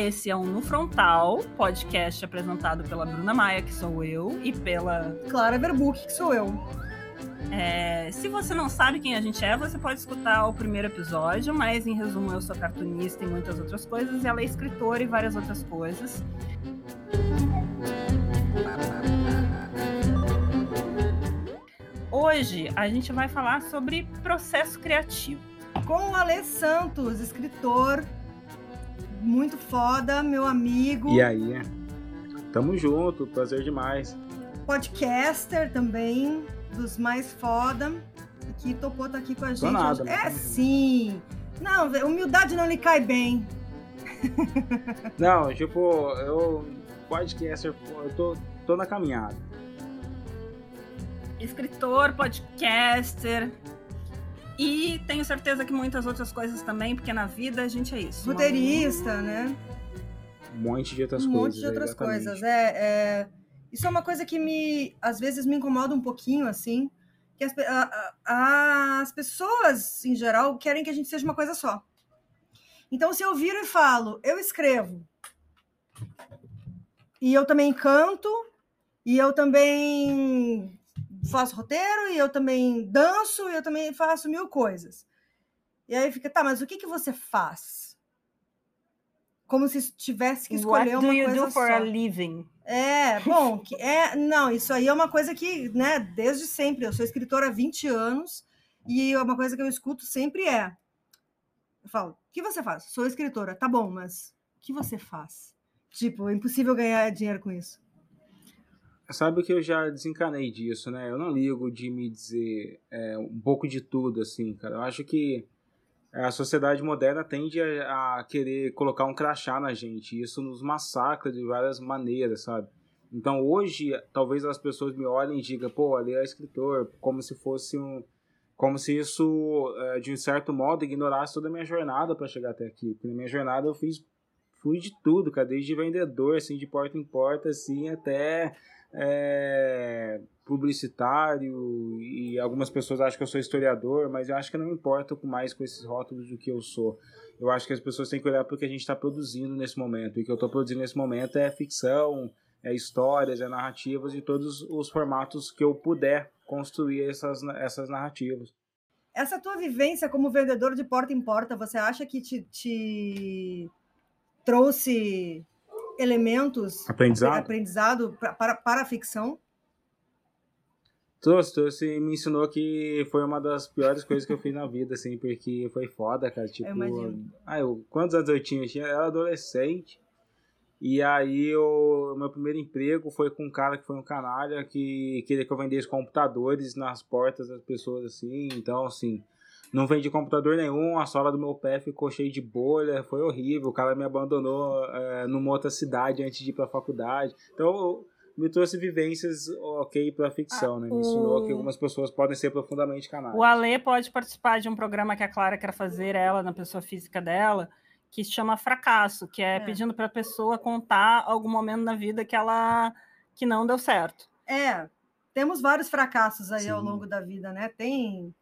Esse é um No Frontal, podcast apresentado pela Bruna Maia, que sou eu, e pela Clara Verbuck, que sou eu. É, se você não sabe quem a gente é, você pode escutar o primeiro episódio, mas em resumo, eu sou cartunista e muitas outras coisas, e ela é escritora e várias outras coisas. Hoje a gente vai falar sobre processo criativo. Com o Alê Santos, escritor muito foda, meu amigo. E aí? Tamo junto, prazer demais. Podcaster também, dos mais foda, que topou tá aqui com a gente. Nada, é né? sim. Não, humildade não lhe cai bem. Não, tipo, eu podcaster, eu tô, tô na caminhada. Escritor, podcaster, e tenho certeza que muitas outras coisas também, porque na vida a gente é isso. Roteirista, uma... né? Um monte de outras um coisas. Um monte de outras exatamente. coisas. É, é, Isso é uma coisa que me, às vezes, me incomoda um pouquinho, assim. Que as, a, a, as pessoas, em geral, querem que a gente seja uma coisa só. Então, se eu viro e falo, eu escrevo, e eu também canto, e eu também faço roteiro e eu também danço e eu também faço mil coisas. E aí fica, tá, mas o que, que você faz? Como se tivesse que escolher What uma do coisa you do for só. a living? É, bom, que é, não, isso aí é uma coisa que, né, desde sempre, eu sou escritora há 20 anos e uma coisa que eu escuto sempre é, eu falo, o que você faz? Sou escritora, tá bom, mas o que você faz? Tipo, é impossível ganhar dinheiro com isso. Sabe que eu já desencanei disso, né? Eu não ligo de me dizer é, um pouco de tudo, assim, cara. Eu acho que a sociedade moderna tende a, a querer colocar um crachá na gente. E isso nos massacra de várias maneiras, sabe? Então hoje, talvez as pessoas me olhem e digam, pô, ali é escritor, como se fosse um. Como se isso, é, de um certo modo, ignorasse toda a minha jornada para chegar até aqui. Porque na minha jornada eu fiz. Fui de tudo, cara, desde vendedor, assim, de porta em porta, assim, até é, publicitário e algumas pessoas acham que eu sou historiador, mas eu acho que não me importo mais com esses rótulos do que eu sou. Eu acho que as pessoas têm que olhar para o que a gente está produzindo nesse momento. E o que eu estou produzindo nesse momento é ficção, é histórias, é narrativas e todos os formatos que eu puder construir essas, essas narrativas. Essa tua vivência como vendedor de porta em porta, você acha que te, te trouxe elementos aprendizado, aprendizado pra, para, para a ficção? Trouxe, trouxe me ensinou que foi uma das piores coisas que eu fiz na vida, assim, porque foi foda, cara. Tipo, eu ah, eu, quantos anos eu tinha? Eu tinha, era adolescente. E aí o meu primeiro emprego foi com um cara que foi um canalha que queria que eu vendesse computadores nas portas das pessoas, assim. Então, assim, não vendi computador nenhum, a sola do meu pé ficou cheia de bolha, foi horrível. O cara me abandonou é, numa outra cidade antes de ir para a faculdade. Então, me trouxe vivências ok para ficção, ah, né? Me o... ensinou que algumas pessoas podem ser profundamente canais. O Ale pode participar de um programa que a Clara quer fazer, ela, na pessoa física dela, que se chama Fracasso, que é, é. pedindo para a pessoa contar algum momento na vida que ela que não deu certo. É, temos vários fracassos aí Sim. ao longo da vida, né? Tem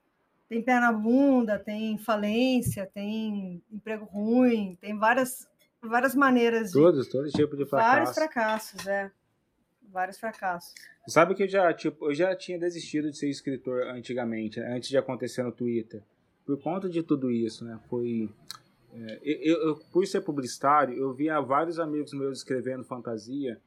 tem pé na bunda, tem falência, tem emprego ruim, tem várias, várias maneiras de. Todos, todo tipo de fracasso. Vários fracassos, é. Vários fracassos. Sabe que eu já, tipo, eu já tinha desistido de ser escritor antigamente, né? antes de acontecer no Twitter. Por conta de tudo isso, né? Foi. É, eu, eu, por ser publicitário, eu via vários amigos meus escrevendo fantasia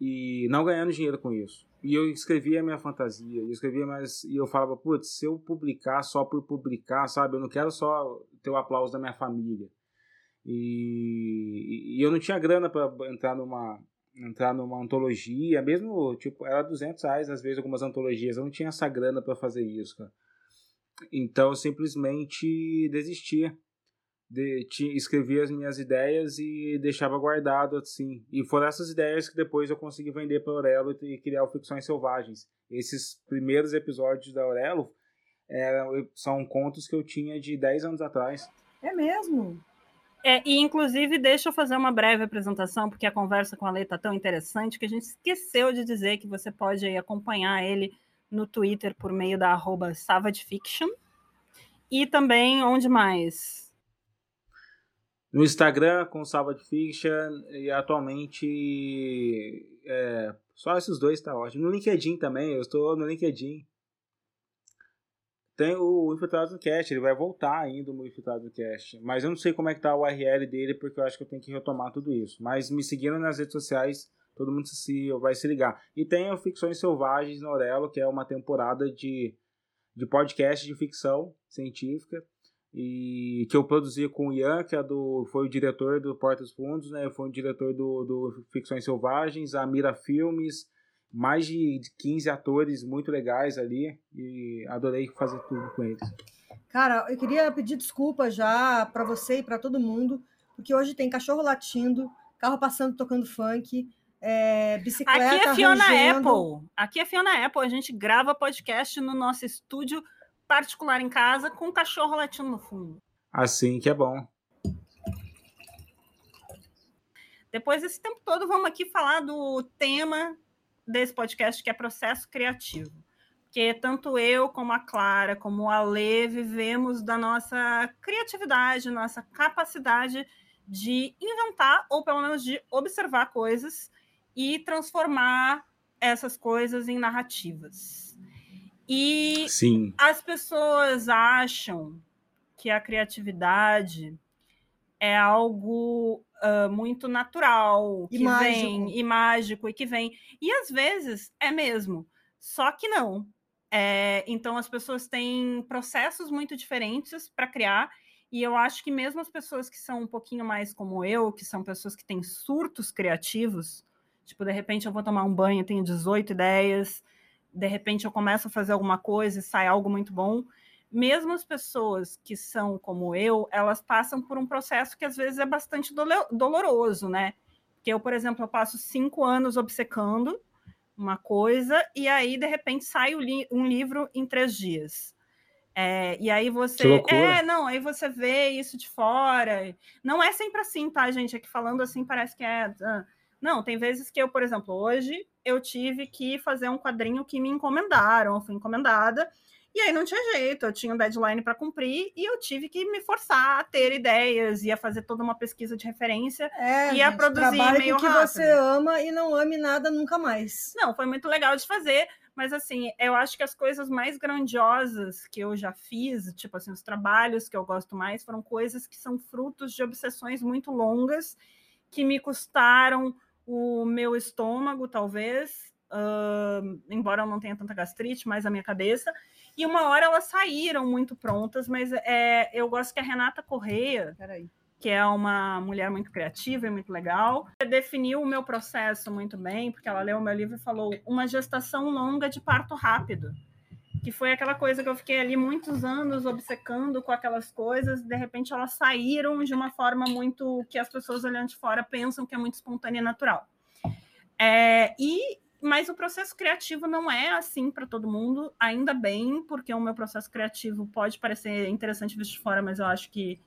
e não ganhando dinheiro com isso. E eu escrevia a minha fantasia, eu escrevia mais e eu falava, putz, se eu publicar só por publicar, sabe, eu não quero só ter o aplauso da minha família. E, e eu não tinha grana para entrar numa entrar numa antologia, mesmo tipo, era 200 reais às vezes algumas antologias, eu não tinha essa grana para fazer isso, cara. Então eu simplesmente desistia de, escrevia as minhas ideias e deixava guardado assim. E foram essas ideias que depois eu consegui vender para Aurelo e criar o Ficções Selvagens. Esses primeiros episódios da Aurelo eram, são contos que eu tinha de 10 anos atrás. É mesmo? É, e inclusive, deixa eu fazer uma breve apresentação, porque a conversa com a Lei está tão interessante que a gente esqueceu de dizer que você pode aí acompanhar ele no Twitter por meio da arroba Savage Fiction. E também, onde mais? No Instagram com Salva Fiction e atualmente é, só esses dois tá ótimo. No LinkedIn também, eu estou no LinkedIn. Tem o Infiltrado no Cast, ele vai voltar ainda o Infiltrado no Cast. Mas eu não sei como é que tá o URL dele, porque eu acho que eu tenho que retomar tudo isso. Mas me seguindo nas redes sociais, todo mundo se, vai se ligar. E tem o Ficções Selvagens no Aurelo, que é uma temporada de, de podcast de ficção científica e que eu produzi com o Ian, que é do, foi o diretor do Portas Fundos, né? Foi o diretor do, do Ficções Selvagens, a Mira Filmes, mais de 15 atores muito legais ali e adorei fazer tudo com eles. Cara, eu queria pedir desculpa já para você e para todo mundo, porque hoje tem cachorro latindo, carro passando tocando funk, é, bicicleta Aqui é Fiona arranjando. Apple. Aqui é Fiona Apple. A gente grava podcast no nosso estúdio particular em casa com um cachorro latindo no fundo. Assim que é bom. Depois desse tempo todo, vamos aqui falar do tema desse podcast, que é processo criativo. Porque tanto eu, como a Clara, como a Lê, vivemos da nossa criatividade, nossa capacidade de inventar, ou pelo menos de observar coisas e transformar essas coisas em narrativas. E Sim. as pessoas acham que a criatividade é algo uh, muito natural, que E mágico. vem e mágico e que vem. E às vezes é mesmo, só que não. É, então as pessoas têm processos muito diferentes para criar. E eu acho que mesmo as pessoas que são um pouquinho mais como eu, que são pessoas que têm surtos criativos, tipo, de repente eu vou tomar um banho, tenho 18 ideias, de repente eu começo a fazer alguma coisa e sai algo muito bom. Mesmo as pessoas que são como eu, elas passam por um processo que às vezes é bastante dolo- doloroso, né? Porque eu, por exemplo, eu passo cinco anos obcecando uma coisa e aí, de repente, sai um livro em três dias. É, e aí você. Que. É, não, aí você vê isso de fora. Não é sempre assim, tá, gente? Aqui falando assim parece que é. ah. Não, tem vezes que eu, por exemplo, hoje eu tive que fazer um quadrinho que me encomendaram, eu fui encomendada, e aí não tinha jeito, eu tinha um deadline para cumprir e eu tive que me forçar a ter ideias e a fazer toda uma pesquisa de referência. É, Ia gente, produzir meio que rápido. você ama e não ame nada nunca mais. Não, foi muito legal de fazer, mas assim, eu acho que as coisas mais grandiosas que eu já fiz, tipo assim, os trabalhos que eu gosto mais, foram coisas que são frutos de obsessões muito longas que me custaram o meu estômago, talvez, ahn, embora eu não tenha tanta gastrite, mas a minha cabeça. E uma hora elas saíram muito prontas, mas é, eu gosto que a Renata Correia, Peraí. que é uma mulher muito criativa e muito legal. Definiu o meu processo muito bem, porque ela leu o meu livro e falou uma gestação longa de parto rápido. Que foi aquela coisa que eu fiquei ali muitos anos obcecando com aquelas coisas, de repente elas saíram de uma forma muito que as pessoas olhando de fora pensam que é muito espontânea e natural. É, e mas o processo criativo não é assim para todo mundo, ainda bem, porque o meu processo criativo pode parecer interessante visto de fora, mas eu acho que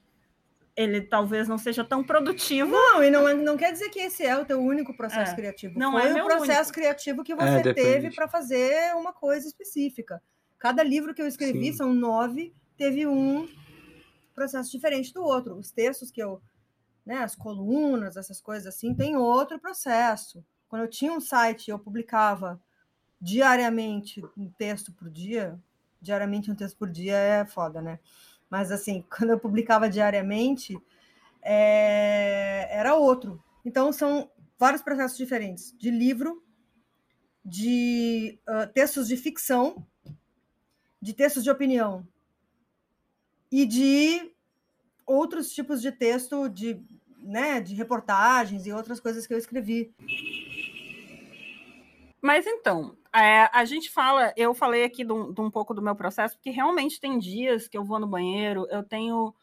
ele talvez não seja tão produtivo. Não, e não, é- não quer dizer que esse é o teu único processo É. criativo. Não Foi é o meu processo único. criativo que É, você depende. teve para fazer uma coisa específica. Cada livro que eu escrevi, Sim. são nove, teve um processo diferente do outro. Os textos que eu, né, as colunas, essas coisas assim, tem outro processo. Quando eu tinha um site, eu publicava diariamente um texto por dia. Diariamente um texto por dia é foda, né? Mas assim, quando eu publicava diariamente, é, era outro. Então são vários processos diferentes de livro, de ah, textos de ficção, de textos de opinião e de outros tipos de texto de, né, de reportagens e outras coisas que eu escrevi. Mas então, é, a gente fala, eu falei aqui de um, de um pouco do meu processo, porque realmente tem dias que eu vou no banheiro, eu tenho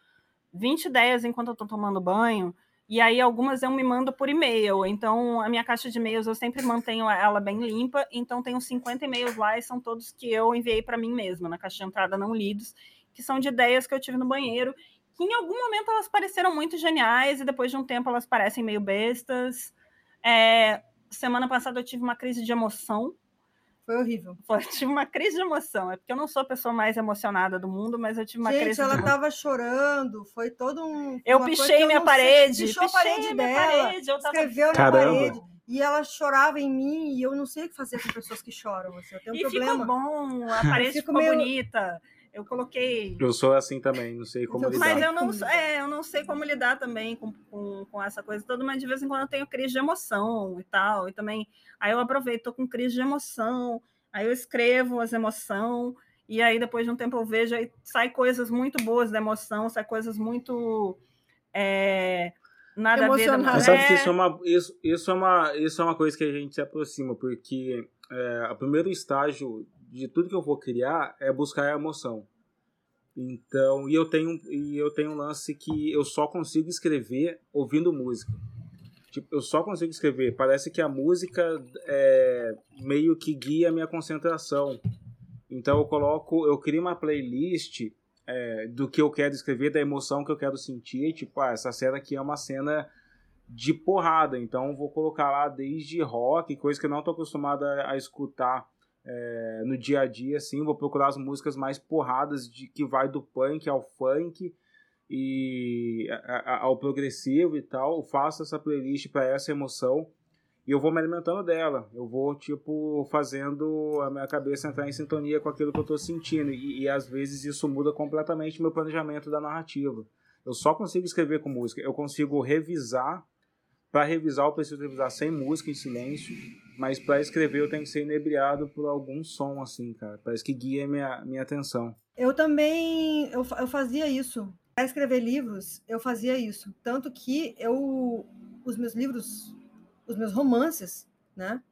20 ideias enquanto eu estou tomando banho, e aí algumas eu me mando por e-mail. Então, a minha caixa de e-mails eu sempre mantenho ela bem limpa, então tenho 50 e-mails lá e são todos que eu enviei para mim mesma, na caixa de entrada não lidos, que são de ideias que eu tive no banheiro, que em algum momento elas pareceram muito geniais e depois de um tempo elas parecem meio bestas. É, semana passada eu tive uma crise de emoção Foi horrível. Foi, eu tive uma crise de emoção. É porque eu não sou a pessoa mais emocionada do mundo, mas eu tive uma Gente, crise ela de tava chorando, foi todo um. Eu uma coisa pichei minha parede. Pichou a pichei parede minha dela. parede. Eu tava... Escreveu na Caramba. parede. E ela chorava em mim, e eu não sei o que fazer com pessoas que choram. Assim, eu tenho um E problema. ficou bom, a parede fico ficou meio- bonita. Eu coloquei. Eu sou assim também, não sei como lidar. Mas eu não, é, eu não sei como lidar também com, com, com essa coisa toda, mas de vez em quando eu tenho crise de emoção e tal. E também. Aí eu aproveito, tô com crise de emoção, aí eu escrevo as emoções, e aí depois de um tempo eu vejo, aí sai coisas muito boas da emoção, sai coisas muito. é, nada a ver da sabe que é, isso é, uma, isso, isso, é uma, isso é uma coisa que a gente se aproxima, porque é, o primeiro estágio de tudo que eu vou criar é buscar a emoção. Então, e eu tenho, e eu tenho um lance que eu só consigo escrever ouvindo música. Tipo, eu só consigo escrever. Parece que a música é, meio que guia a minha concentração. Então eu coloco, eu crio uma playlist é, do que eu quero escrever, da emoção que eu quero sentir. Tipo, ah, essa cena aqui é uma cena de porrada, então vou colocar lá desde rock, coisa que eu não tô acostumado a, a escutar é, no dia a dia, assim, vou procurar as músicas mais porradas de que vai do punk ao funk e a- a- ao progressivo e tal. Eu faço essa playlist para essa emoção e eu vou me alimentando dela. Eu vou, tipo, fazendo a minha cabeça entrar em sintonia com aquilo que eu tô sentindo. E, e às vezes isso muda completamente meu planejamento da narrativa. Eu só consigo escrever com música. Eu consigo revisar. Para revisar, eu preciso revisar sem música, em silêncio. Mas para escrever, eu tenho que ser inebriado por algum som, assim, cara. Parece que guia minha, minha atenção. Eu também eu, eu fazia isso. Para escrever livros, eu fazia isso. Tanto que eu os meus livros, os meus romances, né?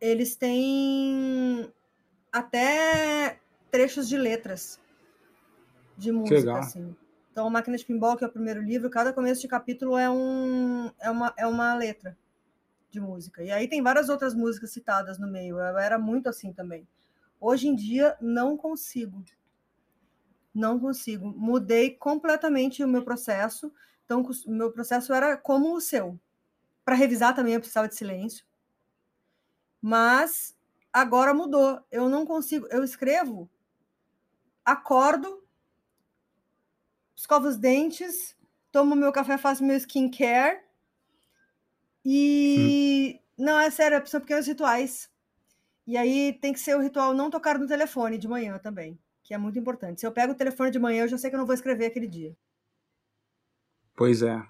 Eles têm até trechos de letras de música, legal. assim. Então, a Máquina de Pinball, que é o primeiro livro, cada começo de capítulo é, um, é, uma, é uma letra de música. E aí tem várias outras músicas citadas no meio. Eu era muito assim também. Hoje em dia, não consigo. Não consigo. Mudei completamente o meu processo. Então, o meu processo era como o seu. Para revisar também, eu precisava de silêncio. Mas agora mudou. Eu não consigo. Eu escrevo, acordo, escovo os dentes, tomo meu café, faço meu skincare. E. Não, é sério, são pequenos rituais. E aí tem que ser o ritual não tocar no telefone de manhã também, que é muito importante. Se eu pego o telefone de manhã, eu já sei que eu não vou escrever aquele dia. Pois é.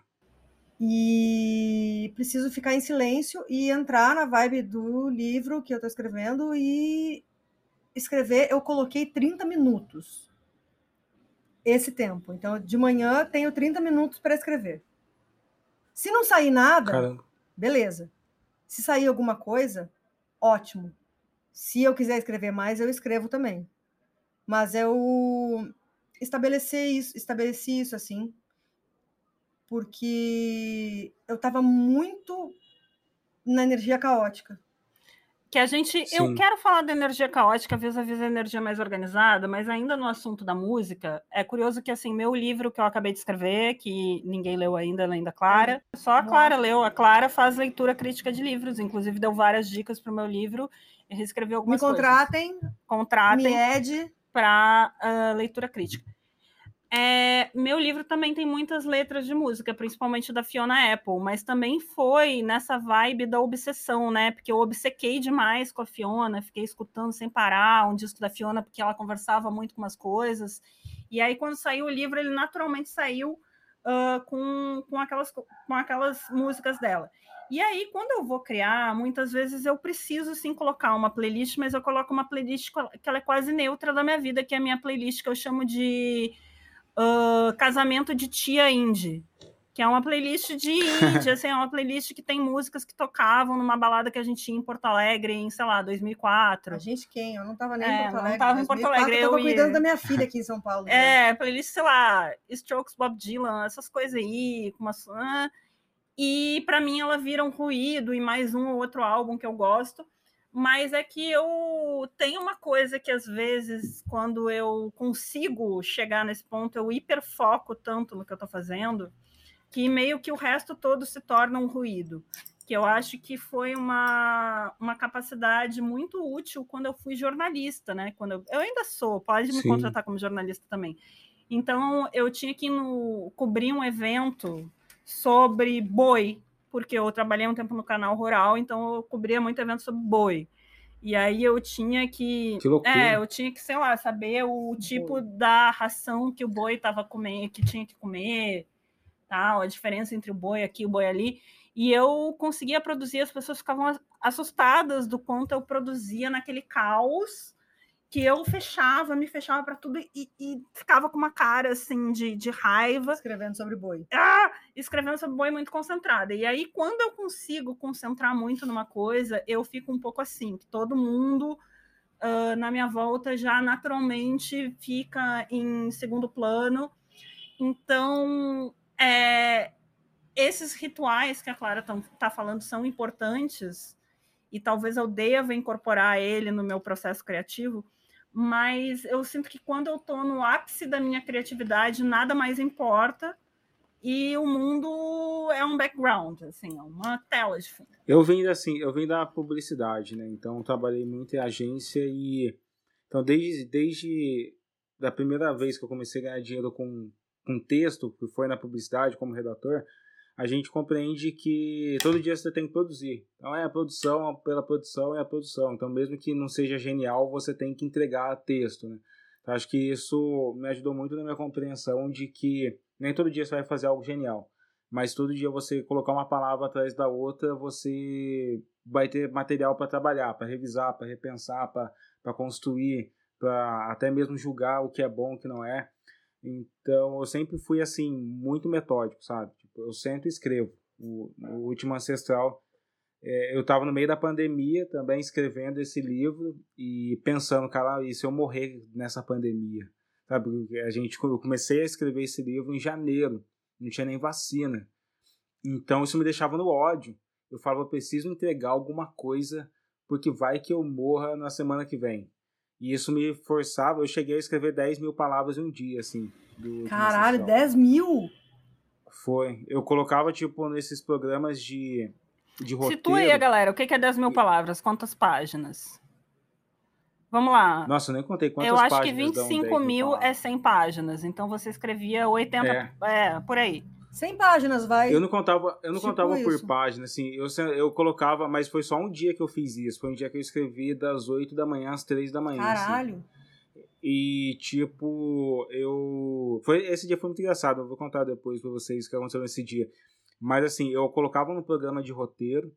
E preciso ficar em silêncio e entrar na vibe do livro que eu estou escrevendo e escrever. Eu coloquei 30 minutos esse tempo. Então, de manhã tenho 30 minutos para escrever. Se não sair nada, Caramba. Beleza. Se sair alguma coisa, ótimo. Se eu quiser escrever mais, eu escrevo também. Mas eu estabelecer isso, estabeleci isso assim, porque eu estava muito na energia caótica. Que a gente. Eu Sim. quero falar da energia caótica, vis-a-vis a energia mais organizada, mas ainda no assunto da música, é curioso que, assim, meu livro que eu acabei de escrever, que ninguém leu ainda, além da Clara, só a Clara leu. A Clara faz leitura crítica de livros, inclusive deu várias dicas para o meu livro e reescreveu Me algumas coisas. contratem, Contratem me ed. para leitura crítica. É, meu livro também tem muitas letras de música, principalmente da Fiona Apple, mas também foi nessa vibe da obsessão, né? Porque eu obcequei demais com a Fiona, fiquei escutando sem parar um disco da Fiona, porque ela conversava muito com umas coisas. E aí, quando saiu o livro, ele naturalmente saiu ah, com, com, aquelas, co- com aquelas músicas dela. E aí, quando eu vou criar, muitas vezes eu preciso sim colocar uma playlist, mas eu coloco uma playlist que ela é quase neutra da minha vida, que é a minha playlist que eu chamo de ah, Casamento de Tia Indie. Que é uma playlist de indie, assim, é uma playlist que tem músicas que tocavam numa balada que a gente tinha em Porto Alegre em, sei lá, 2004. A gente quem? Eu não estava nem É, em Porto não Alegre. tava em Porto 2004, Alegre, Eu estava eu cuidando ia. da minha filha aqui em São Paulo. né? É, playlist, sei lá, Strokes, Bob Dylan, essas coisas aí, com uma... E para mim ela vira um ruído e mais um ou outro álbum que eu gosto. Mas é que eu tenho uma coisa que às vezes, quando eu consigo chegar nesse ponto, eu hiperfoco tanto no que eu tô fazendo, que meio que o resto todo se torna um ruído. que eu acho que foi uma, uma capacidade muito útil quando eu fui jornalista, né? Quando eu, eu ainda sou, pode me Sim. contratar como jornalista também. Então eu tinha que no, cobrir um evento sobre boi, porque eu trabalhei um tempo no canal rural, então eu cobria muito evento sobre boi. E aí eu tinha que, que é, eu tinha que, sei lá, saber o tipo boi. da ração que o boi estava comendo, que tinha que comer, tal, a diferença entre o boi aqui e o boi ali. E eu conseguia produzir, as pessoas ficavam assustadas do quanto eu produzia naquele caos que eu fechava, me fechava para tudo e, e, ficava com uma cara assim de, de raiva. Escrevendo sobre boi. Ah, escrevendo sobre boi muito concentrada. E aí, quando eu consigo concentrar muito numa coisa, eu fico um pouco assim, que todo mundo uh, na minha volta já naturalmente fica em segundo plano. Então, é, esses rituais que a Clara está falando são importantes e talvez eu deva incorporar ele no meu processo criativo mas eu sinto que quando eu estou no ápice da minha criatividade, nada mais importa e o mundo é um background, assim, é uma tela de fundo. Eu vim assim, eu vim da publicidade, né? Então trabalhei muito em agência e então desde desde da primeira vez que eu comecei a ganhar dinheiro com com texto, que foi na publicidade como redator, a gente compreende que todo dia você tem que produzir. Então é a produção pela produção é a produção. Então mesmo que não seja genial, você tem que entregar texto, né? Então, acho que isso me ajudou muito na minha compreensão de que nem todo dia você vai fazer algo genial, mas todo dia você colocar uma palavra atrás da outra, você vai ter material para trabalhar, para revisar, para repensar, para construir, para até mesmo julgar o que é bom, o que não é. Então eu sempre fui assim muito metódico, sabe? Eu sento e escrevo. O, o último ancestral, é, eu estava no meio da pandemia também escrevendo esse livro e pensando, cara, e se eu morrer nessa pandemia? Sabe? A gente, eu comecei a escrever esse livro em janeiro, não tinha nem vacina. Então isso me deixava no ódio. Eu falava, eu preciso entregar alguma coisa porque vai que eu morra na semana que vem. E isso me forçava, eu cheguei a escrever 10 mil palavras em um dia, assim. Do, Caralho, 10 mil? Foi. Eu colocava, tipo, nesses programas de, de roteiro. Situa aí, galera. O que é 10 mil palavras? Quantas páginas? Vamos lá. Nossa, eu nem contei quantas páginas. Eu acho que 25 mil é 100 páginas. Então você escrevia 80. É, é por aí. 100 páginas, vai. Eu não contava, eu não tipo contava por página, assim. Eu, eu colocava, mas foi só um dia que eu fiz isso. Foi um dia que eu escrevi das 8 da manhã às 3 da manhã. Assim. Caralho. Assim. E, tipo, eu. Foi, esse dia foi muito engraçado. Eu vou contar depois pra vocês o que aconteceu nesse dia. Mas, assim, eu colocava no programa de roteiro.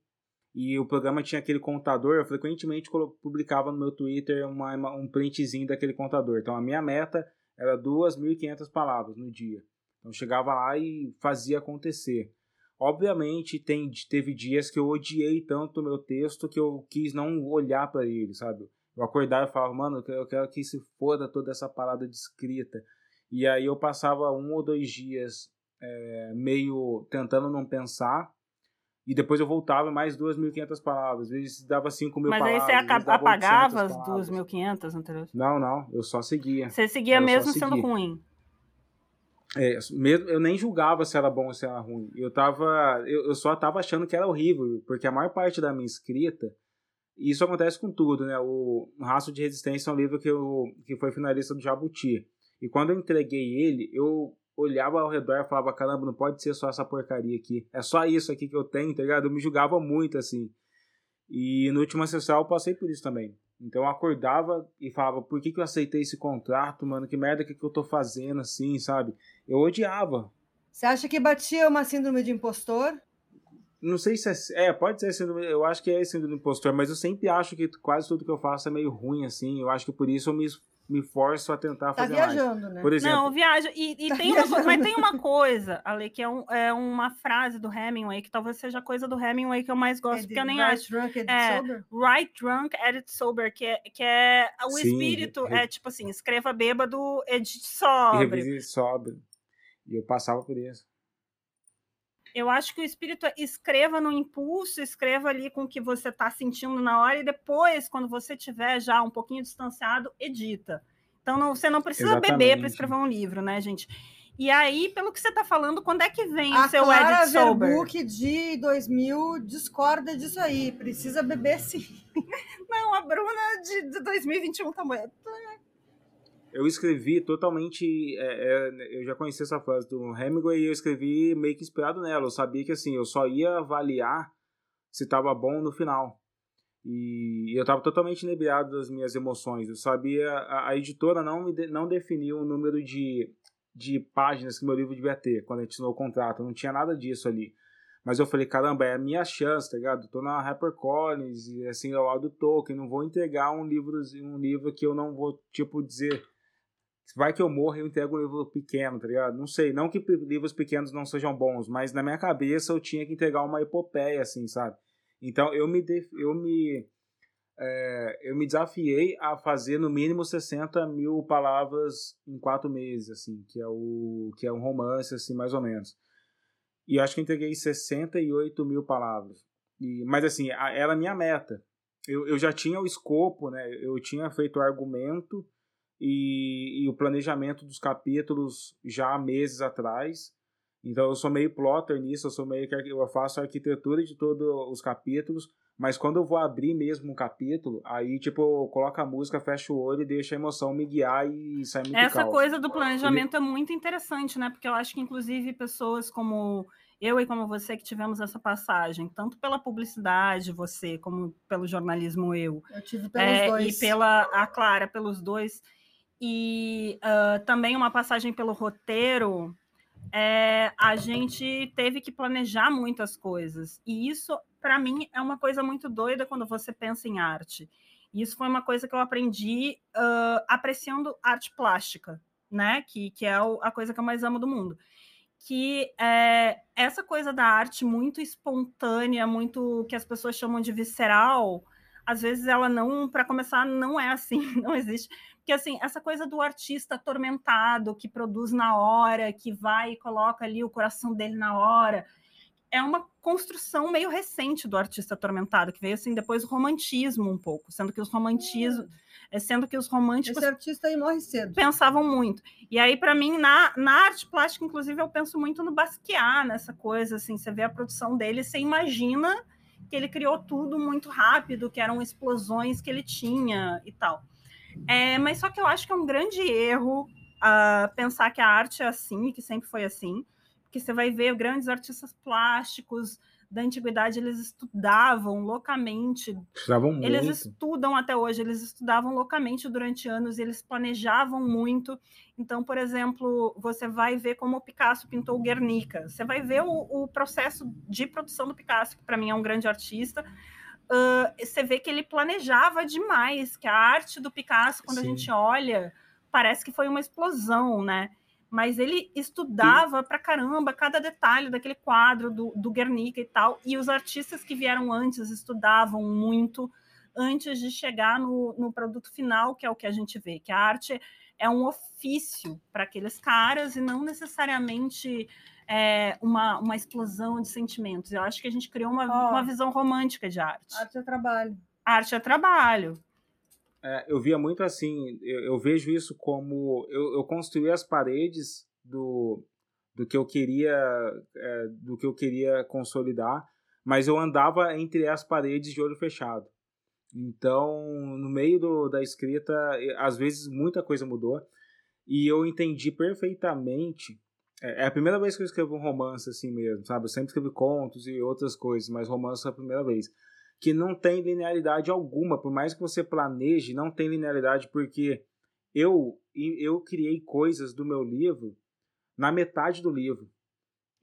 E o programa tinha aquele contador. Eu frequentemente publicava no meu Twitter uma, um printzinho daquele contador. Então, a minha meta era 2.500 palavras no dia. Então chegava lá e fazia acontecer. Obviamente tem, teve dias que eu odiei tanto o meu texto que eu quis não olhar para ele, sabe? Eu acordava e falava, mano, eu quero que se foda toda essa parada de escrita. E aí eu passava um ou dois dias é, meio tentando não pensar. E depois eu voltava mais 2.500 palavras. Às vezes dava 5 mil palavras. Mas aí você apagava as 2.500 anteriores? Não, não. Eu só seguia. Você seguia mesmo sendo ruim? É, mesmo, eu nem julgava se era bom ou se era ruim. Eu, tava, eu, eu só tava achando que era horrível, porque a maior parte da minha escrita, isso acontece com tudo, né? O Raço de Resistência é um livro que, eu, que foi finalista do Jabuti. E quando eu entreguei ele, eu olhava ao redor e falava: caramba, não pode ser só essa porcaria aqui. É só isso aqui que eu tenho, tá ligado? Eu me julgava muito assim. E no último ancestral eu passei por isso também. Então eu acordava e falava, por que, que eu aceitei esse contrato, mano? Que merda que, que eu tô fazendo, assim, sabe? Eu odiava. Você acha que batia uma síndrome de impostor? Não sei se é. É, pode ser síndrome. Eu acho que é síndrome de impostor, mas eu sempre acho que quase tudo que eu faço é meio ruim, assim. Eu acho que por isso eu me me forço a tentar tá fazer viajando, mais. né? Por exemplo, não, viaja. E, e tá tem uma, mas tem uma coisa, Ale, que é, um, é, uma frase do Hemingway, que talvez seja a coisa do Hemingway que eu mais gosto, é porque eu nem right acho. Drunk, é, sober? Right Drunk, Edit Sober, que é, que é o Sim, espírito, re... é tipo assim, escreva bêbado, edite sóbrio. sóbrio. E eu passava por isso. Eu acho que o espírito é escreva no impulso, escreva ali com o que você está sentindo na hora e depois, quando você tiver já um pouquinho distanciado, edita. Então não, você não precisa Exatamente. beber para escrever um livro, né, gente? E aí, pelo que você está falando, quando é que vem a o seu Clara Edit Sober? Verbuck de 2000 discorda disso aí. Precisa beber sim. Não, a Bruna de, de 2021 tá muito. Eu escrevi totalmente. É, é, eu já conheci essa frase do Hemingway e eu escrevi meio que inspirado nela. Eu sabia que assim, eu só ia avaliar se estava bom no final. E eu estava totalmente inebriado das minhas emoções. Eu sabia. A, a editora não, me de, não definiu o número de, de páginas que meu livro devia ter quando a gente assinou o contrato. Não tinha nada disso ali. Mas eu falei, caramba, é a minha chance, tá ligado? Tô na HarperCollins, e assim, ao lado do Tolkien, não vou entregar um livro, um livro que eu não vou, tipo, dizer, vai que eu morro e eu entrego um livro pequeno, tá ligado? Não sei, não que livros pequenos não sejam bons, mas na minha cabeça eu tinha que entregar uma epopeia, assim, sabe? Então eu me, eu me, é... eu me desafiei a fazer no mínimo 60 mil palavras em quatro meses, assim, que é, o... que é um romance, assim, mais ou menos. E acho que eu entreguei 68 mil palavras. E, mas assim, a, era a minha meta. Eu, eu já tinha o escopo, né? Eu tinha feito o argumento e, e o planejamento dos capítulos já há meses atrás. Então eu sou meio plotter nisso, eu sou meio que eu faço a arquitetura de todos os capítulos, mas quando eu vou abrir mesmo um capítulo, aí tipo eu coloco a música, fecho o olho e deixo a emoção me guiar e sai muito Essa calmo. coisa do planejamento Ele... é muito interessante, né? Porque eu acho que inclusive pessoas como eu e como você que tivemos essa passagem, tanto pela publicidade, você, como pelo jornalismo eu. Eu tive pelos é, dois. E pela a Clara, pelos dois. E uh, também uma passagem pelo roteiro é, a gente teve que planejar muitas coisas. E isso, para mim, é uma coisa muito doida quando você pensa em arte. Isso foi uma coisa que eu aprendi uh, apreciando arte plástica, né? Que, que é a coisa que eu mais amo do mundo. Que é, essa coisa da arte muito espontânea, muito que as pessoas chamam de visceral, às vezes ela não, para começar, não é assim, não existe. Porque, assim, essa coisa do artista atormentado, que produz na hora, que vai e coloca ali o coração dele na hora, é uma construção meio recente do artista atormentado, que veio, assim, depois do romantismo um pouco, sendo que os romantismos... Hum. Sendo que os românticos... Esse artista aí morre cedo. Pensavam muito. E aí, para mim, na, na arte plástica, inclusive, eu penso muito no Basquiat, nessa coisa, assim, você vê a produção dele, você imagina que ele criou tudo muito rápido, que eram explosões que ele tinha e tal. É, mas só que eu acho que é um grande erro uh, pensar que a arte é assim, que sempre foi assim, porque você vai ver grandes artistas plásticos da antiguidade, eles estudavam loucamente. Estudavam muito. Eles estudam até hoje, eles estudavam loucamente durante anos, eles planejavam muito. Então, por exemplo, você vai ver como o Picasso pintou o Guernica. Você vai ver o, o processo de produção do Picasso, que para mim é um grande artista, uh, você vê que ele planejava demais, que a arte do Picasso, quando Sim. a gente olha, parece que foi uma explosão, né? Mas ele estudava Sim. pra caramba cada detalhe daquele quadro do, do Guernica e tal, e os artistas que vieram antes estudavam muito antes de chegar no, no produto final, que é o que a gente vê, que a arte é um ofício para aqueles caras e não necessariamente é, uma, uma explosão de sentimentos. Eu acho que a gente criou uma, oh, uma visão romântica de arte. Arte é trabalho. Arte é trabalho. É, eu via muito assim, eu, eu vejo isso como eu, eu, construí as paredes do, do que eu queria é, do que eu queria consolidar, mas eu andava entre as paredes de olho fechado. Então, no meio do, da escrita, às vezes muita coisa mudou e eu entendi perfeitamente é, é a primeira vez que eu escrevo um romance assim mesmo, sabe? Eu sempre escrevi contos e outras coisas, mas romance é a primeira vez. Que não tem linearidade alguma, por mais que você planeje, não tem linearidade, porque eu, eu criei coisas do meu livro na metade do livro.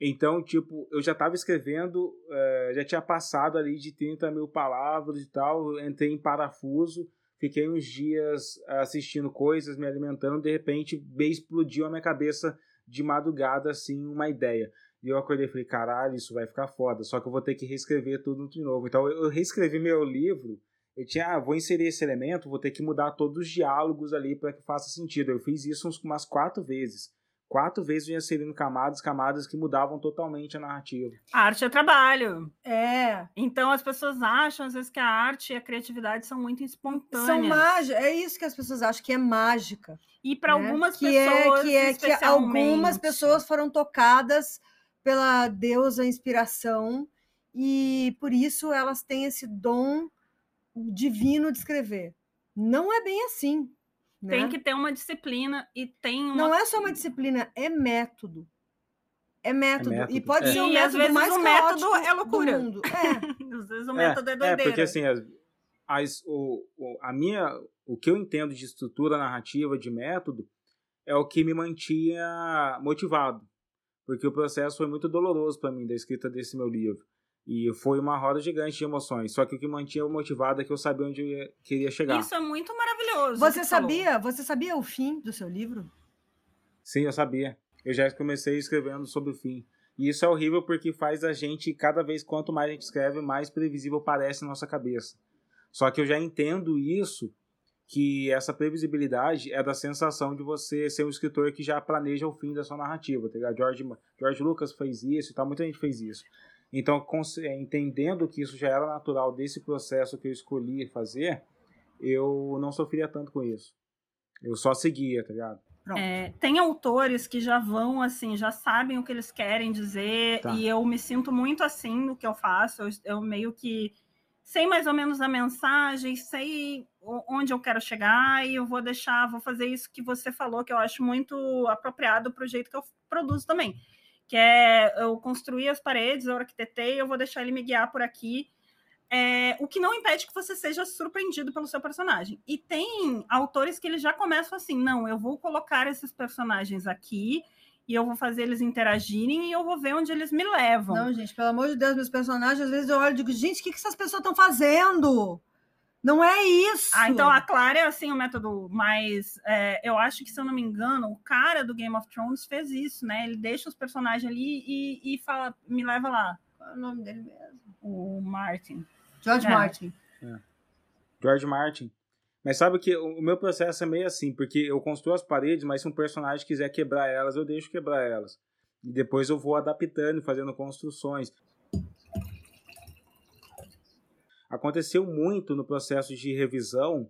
Então, tipo, eu já estava escrevendo, é, já tinha passado ali de 30 mil palavras e tal, entrei em parafuso, fiquei uns dias assistindo coisas, me alimentando, de repente, bem explodiu a minha cabeça de madrugada, assim, uma ideia. E eu acordei e falei, caralho, isso vai ficar foda, só que eu vou ter que reescrever tudo de novo. Então eu reescrevi meu livro, eu tinha, ah, vou inserir esse elemento, vou ter que mudar todos os diálogos ali para que faça sentido. Eu fiz isso umas quatro vezes. Quatro vezes eu ia inserindo camadas, camadas que mudavam totalmente a narrativa. A arte é trabalho. É. Então as pessoas acham, às vezes, que a arte e a criatividade são muito espontâneas. São mágicas. É isso que as pessoas acham, que é mágica. E para né? algumas que pessoas. É, que é que algumas pessoas foram tocadas pela deusa inspiração e por isso elas têm esse dom divino de escrever. Não é bem assim. Né? Tem que ter uma disciplina e tem uma... Não é só uma disciplina, é método. É método. É método. E pode É. ser o E, método às vezes, mais o método é loucura. do mundo. É. Às vezes o método é, doideira. É, porque assim, as, as- o, o- a minha, o que eu entendo de estrutura narrativa, de método, é o que me mantinha motivado. Porque o processo foi muito doloroso para mim, da escrita desse meu livro. E foi uma roda gigante de emoções. Só que o que mantinha motivado é que eu sabia onde eu ia- queria chegar. Isso é muito maravilhoso. Você que falou. sabia? Você sabia o fim do seu livro? Sim, eu sabia. Eu já comecei escrevendo sobre o fim. E isso é horrível porque faz a gente, cada vez quanto mais a gente escreve, mais previsível parece na nossa cabeça. Só que eu já entendo isso, que essa previsibilidade é da sensação de você ser um escritor que já planeja o fim da sua narrativa, tá ligado? George, George Lucas fez isso e tal, muita gente fez isso. Então, entendendo que isso já era natural desse processo que eu escolhi fazer, eu não sofria tanto com isso. Eu só seguia, tá ligado? É, tem autores que já vão assim, já sabem o que eles querem dizer, Tá. e eu me sinto muito assim no que eu faço. Eu, eu meio que sei mais ou menos a mensagem, sei onde eu quero chegar, e eu vou deixar, vou fazer isso que você falou, que eu acho muito apropriado para o jeito que eu produzo também. Que é eu construir as paredes, eu arquitetei, eu vou deixar ele me guiar por aqui. É, o que não impede que você seja surpreendido pelo seu personagem. E tem autores que eles já começam assim: não, eu vou colocar esses personagens aqui e eu vou fazer eles interagirem e eu vou ver onde eles me levam. Não, gente, pelo amor de Deus, meus personagens, às vezes eu olho e digo, gente, o que, que essas pessoas estão fazendo? Não é isso. Ah, então a Clara é assim o método, mas é, eu acho que, se eu não me engano, o cara do Game of Thrones fez isso, né? Ele deixa os personagens ali e, e fala, me leva lá, Qual é o nome dele mesmo? o Martin. George É. Martin. George Martin. Mas sabe que o o meu processo é meio assim, porque eu construo as paredes, mas se um personagem quiser quebrar elas, eu deixo quebrar elas. E depois eu vou adaptando, fazendo construções. Aconteceu muito no processo de revisão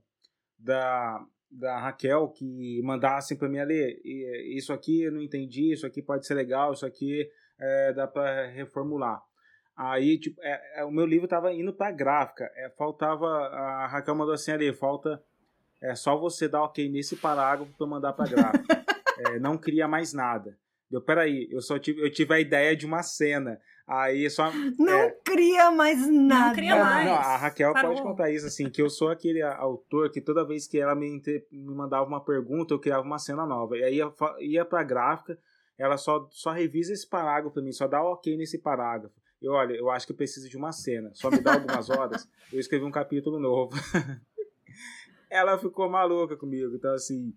da, da Raquel que mandassem para mim ali, "E- isso aqui eu não entendi, isso aqui pode ser legal, isso aqui é, dá para reformular. Aí, tipo, é, é, o meu livro tava indo pra gráfica. É, faltava. A Raquel mandou assim ali, falta. É só você dar ok nesse parágrafo eu mandar pra gráfica. É, não cria mais nada. Eu, peraí, eu só tive, eu tive a ideia de uma cena. Aí só. Não É. cria mais nada. cria Não, mais. não, a Raquel Parou. pode contar isso, assim, que eu sou aquele autor que toda vez que ela me, me mandava uma pergunta, eu criava uma cena nova. E aí ia, ia pra gráfica, ela só, só revisa esse parágrafo pra mim, só dá ok nesse parágrafo. E olha, eu acho que eu preciso de uma cena. Só me dá algumas horas, eu escrevi um capítulo novo. ela ficou maluca comigo. Então, assim,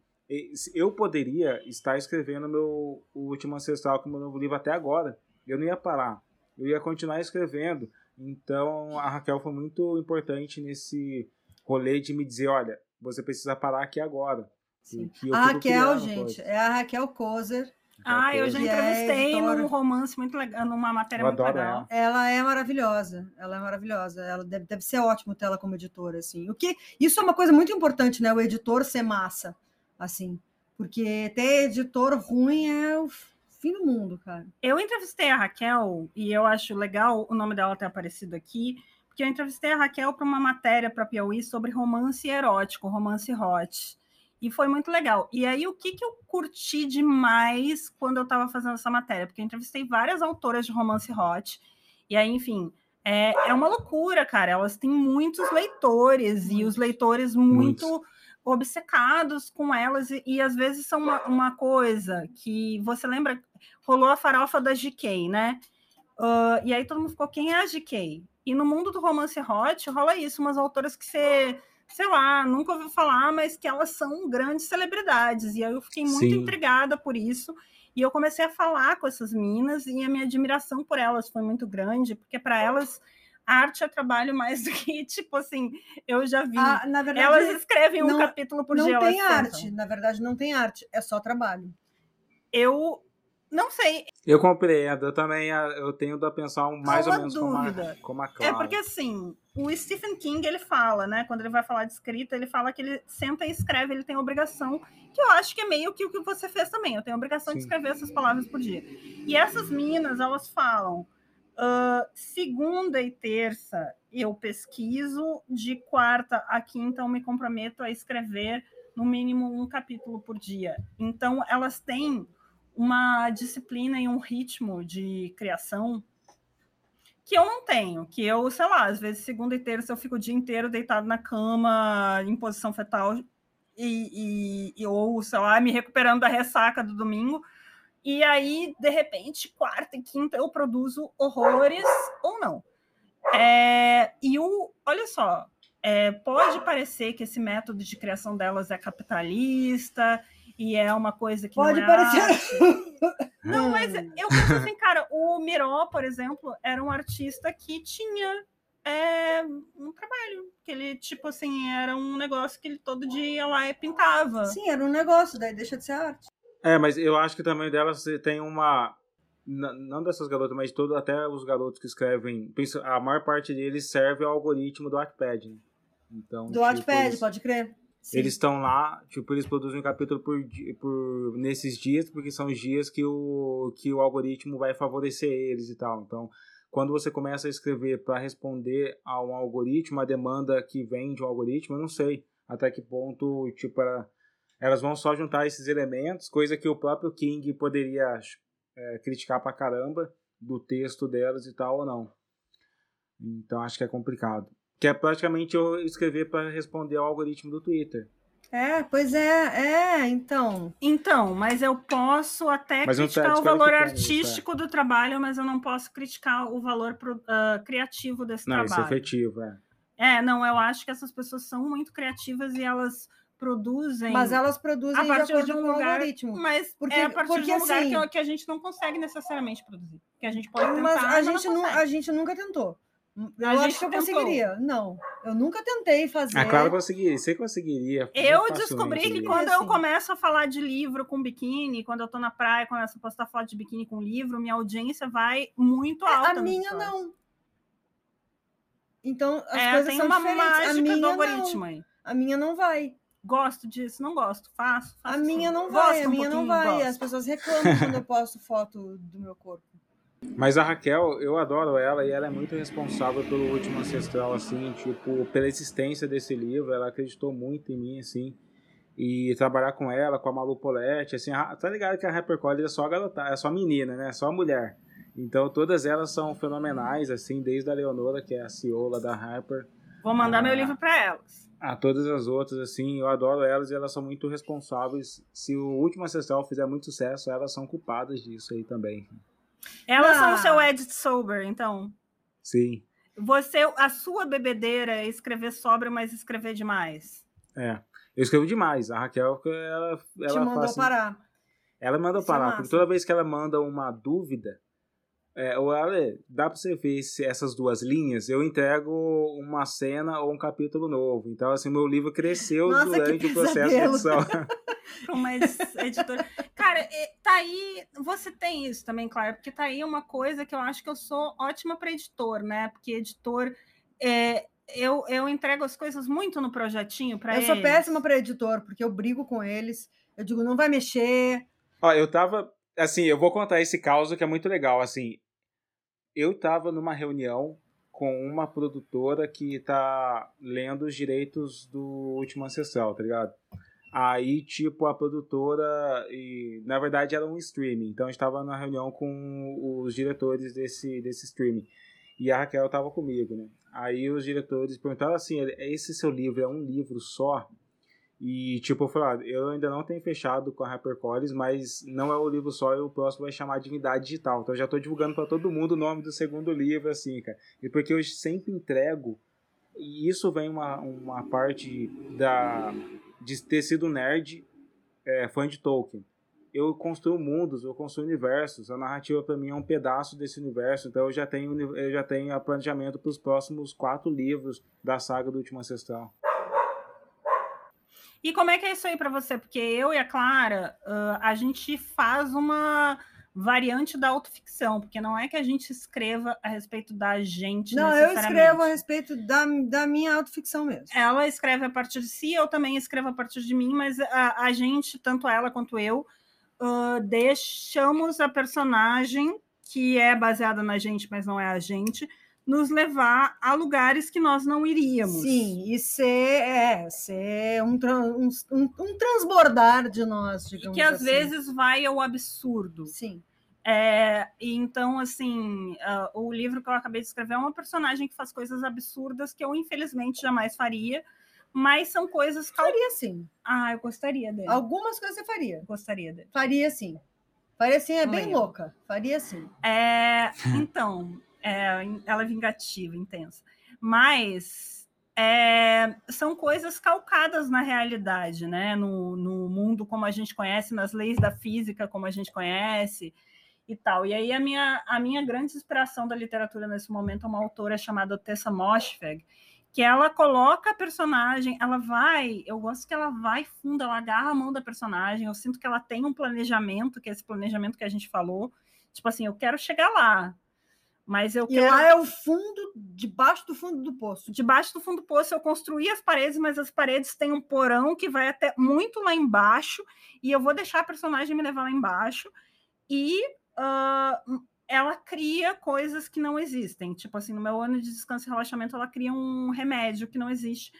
se- eu poderia estar escrevendo meu o último ancestral com o meu novo livro até agora. Eu não ia parar. Eu ia continuar escrevendo. Então, a Raquel foi muito importante nesse rolê de me dizer, olha, você precisa parar aqui agora. Sim. Que A Raquel, criando gente, é a Raquel Kozer. Ah, eu já é entrevistei editora. num romance muito legal, numa matéria Eu muito legal. ela. Ela é maravilhosa. Ela é maravilhosa. Ela deve, deve ser ótimo ter ela como editora, assim. O que isso é uma coisa muito importante, né? O editor ser massa, assim, porque ter editor ruim é o fim do mundo, cara. Eu entrevistei a Raquel e eu acho legal o nome dela ter aparecido aqui, porque eu entrevistei a Raquel para uma matéria para Piauí sobre romance erótico, romance hot. E foi muito legal. E aí, o que, que eu curti demais quando eu estava fazendo essa matéria? Porque eu entrevistei várias autoras de romance hot. E aí, enfim, é, é uma loucura, cara. Elas têm muitos leitores e os leitores muito obcecados com elas. E, e às vezes são uma, uma coisa que você lembra, rolou a farofa da GK, né? Ah, e aí todo mundo ficou, quem é a GK? E no mundo do romance hot rola isso, umas autoras que você, sei lá, nunca ouviu falar, mas que elas são grandes celebridades. E aí eu fiquei muito Sim. intrigada por isso. E eu comecei a falar com essas minas e a minha admiração por elas foi muito grande, porque para elas arte é trabalho mais do que, tipo assim, eu já vi. Ah, na verdade, elas escrevem um não- capítulo por não dia. tem elas arte. Na verdade, não tem arte. É só trabalho. eu não sei. Eu compreendo, eu também eu tenho da pensar mais ou menos dúvida. como a, como a Clara. É porque assim, o Stephen King ele fala, né? Quando ele vai falar de escrita, ele fala que ele senta e escreve, ele tem obrigação, que eu acho que é meio que o que você fez também. Eu tenho a obrigação Sim. de escrever essas palavras por dia. E essas minas, elas falam. Uh, segunda e terça eu pesquiso, de quarta a quinta eu me comprometo a escrever no mínimo um capítulo por dia. Então, elas têm uma disciplina e um ritmo de criação que eu não tenho, que eu, sei lá, às vezes segunda e terça eu fico o dia inteiro deitado na cama, em posição fetal, e, e, e ou, sei lá, me recuperando da ressaca do domingo, e aí, de repente, quarta e quinta eu produzo horrores ou não. É, e o, olha só, é, pode parecer que esse método de criação delas é capitalista e é uma coisa que Pode não é parecer. Não, mas eu penso assim, cara, o Miró, por exemplo, era um artista que tinha é, um trabalho, que ele, tipo assim, era um negócio que ele todo dia ia lá e pintava. Sim, era um negócio, daí deixa de ser arte. É, mas eu acho que também delas tem uma não dessas garotas, mas todo, até os garotos que escrevem, a maior parte deles serve ao algoritmo do Wattpad, né? Então, do tipo, Wattpad, eles... pode crer. Sim. Eles estão lá, tipo, eles produzem um capítulo por, por nesses dias, porque são os dias que o, que o algoritmo vai favorecer eles e tal. Então, quando você começa a escrever para responder a um algoritmo, a demanda que vem de um algoritmo, eu não sei até que ponto, tipo, ela, elas vão só juntar esses elementos, coisa que o próprio King poderia é, criticar pra caramba do texto delas e tal ou não. Então, acho que é complicado. Que é praticamente eu escrever para responder ao algoritmo do Twitter. É, pois é, é, então. Então, mas eu posso até mas criticar o valor artístico isso, é. do trabalho, mas eu não posso criticar o valor pro, uh, criativo desse não, trabalho. Não, isso é efetivo, é. É, não, eu acho que essas pessoas são muito criativas e elas produzem. Mas elas produzem a partir de, um lugar, algoritmo. Mas porque, é a partir porque, de um lugar assim, que, que, a gente não consegue necessariamente produzir. Que a gente pode tentar, mas a, mas gente, não, a gente nunca tentou. Eu a acho que eu tentou. conseguiria. Não, eu nunca tentei fazer. Ah, claro, conseguiria. Você conseguiria. Eu descobri que quando eu começo a falar de livro com biquíni, quando eu tô na praia, começo a postar foto de biquíni com livro, minha audiência vai muito é, alta. A minha não. Então, as é, coisas tem são uma diferentes. mágica a minha do algoritmo não. aí. A minha não vai. Gosto disso, não gosto. Faço. faço a minha não vai, gosto a minha um não vai. Gosto. As pessoas reclamam quando eu posto foto do meu corpo. Mas a Raquel, eu adoro ela e ela é muito responsável pelo último ancestral, assim, tipo, pela existência desse livro. Ela acreditou muito em mim, assim. E trabalhar com ela, com a Malu Poletti, assim, tá ligado que a Rapper College é só garota, é só menina, né? É só mulher. Então todas elas são fenomenais, assim, desde a Leonora, que é a CEO lá da Harper. Vou mandar meu livro para elas. A todas as outras, assim, eu adoro elas e elas são muito responsáveis. Se o último ancestral fizer muito sucesso, elas são culpadas disso aí também. Elas ah. são o seu Edit Sober, então. Sim. Você, a sua bebedeira é escrever sobra, mas escrever demais. É. Eu escrevo demais. A Raquel, ela. ela Te mandou assim, parar. Ela manda Isso é parar. É porque toda vez que ela manda uma dúvida, é, ou ela, dá pra você ver se essas duas linhas, eu entrego uma cena ou um capítulo novo. Então, assim, meu livro cresceu Nossa, durante o processo de edição. para uma editora. Cara, tá aí. Você tem isso também, claro, porque tá aí uma coisa que eu acho que eu sou ótima para editor, né? Porque editor. É, eu, eu entrego as coisas muito no projetinho para eles. Eu sou péssima para editor, porque eu brigo com eles. Eu digo, não vai mexer. Ó, eu tava. Assim, eu vou contar esse caso que é muito legal. Assim, eu tava numa reunião com uma produtora que tá lendo os direitos do último ancestral, tá ligado? Aí, tipo, a produtora, e na verdade era um streaming, então estava na reunião com os diretores desse, desse streaming. E a Raquel estava comigo, né? Aí os diretores perguntaram assim: esse seu livro é um livro só? E, tipo, eu falei: ah, eu ainda não tenho fechado com a HyperCores, mas não é o livro só, e o próximo vai chamar Divindade Digital. Então eu já estou divulgando para todo mundo o nome do segundo livro, assim, cara. E porque eu sempre entrego, e isso vem uma, uma parte da de ter sido nerd, é, fã de Tolkien. Eu construo mundos, eu construo universos. A narrativa para mim é um pedaço desse universo. Então eu já tenho, eu já tenho planejamento para os próximos quatro livros da saga do Último Ancestral. E como é que é isso aí para você? Porque eu e a Clara, uh, a gente faz uma variante da autoficção, porque não é que a gente escreva a respeito da gente. Não, eu escrevo a respeito da, da minha autoficção mesmo. Ela escreve a partir de si, eu também escrevo a partir de mim, mas a, a gente, tanto ela quanto eu, uh, deixamos a personagem, que é baseada na gente, mas não é a gente, nos levar a lugares que nós não iríamos. Sim, e ser, é, ser um, um, um, transbordar de nós, digamos e que às assim. vezes vai ao absurdo. Sim. É, então, assim, uh, o livro que eu acabei de escrever é uma personagem que faz coisas absurdas que eu, infelizmente, jamais faria, mas são coisas que. Faria sim. Ah, eu gostaria dele. Algumas coisas você faria. Gostaria dele. Faria sim. Faria sim, é bem louca. Faria sim. É, então, é, ela é vingativa, intensa. Mas é, são coisas calcadas na realidade, né? No, no mundo como a gente conhece, nas leis da física como a gente conhece e tal. E aí a minha, a minha grande inspiração da literatura nesse momento é uma autora chamada Tessa Moshfegh, que ela coloca a personagem, ela vai, eu gosto que ela vai fundo, ela agarra a mão da personagem, eu sinto que ela tem um planejamento, que é esse planejamento que a gente falou, tipo assim, eu quero chegar lá, mas eu e lá é o fundo, debaixo do fundo do poço. Debaixo do fundo do poço eu construí as paredes, mas as paredes têm um porão que vai até muito lá embaixo, e eu vou deixar a personagem me levar lá embaixo, e uh, ela cria coisas que não existem. Tipo assim, no meu ano de descanso e relaxamento, ela cria um remédio que não existe.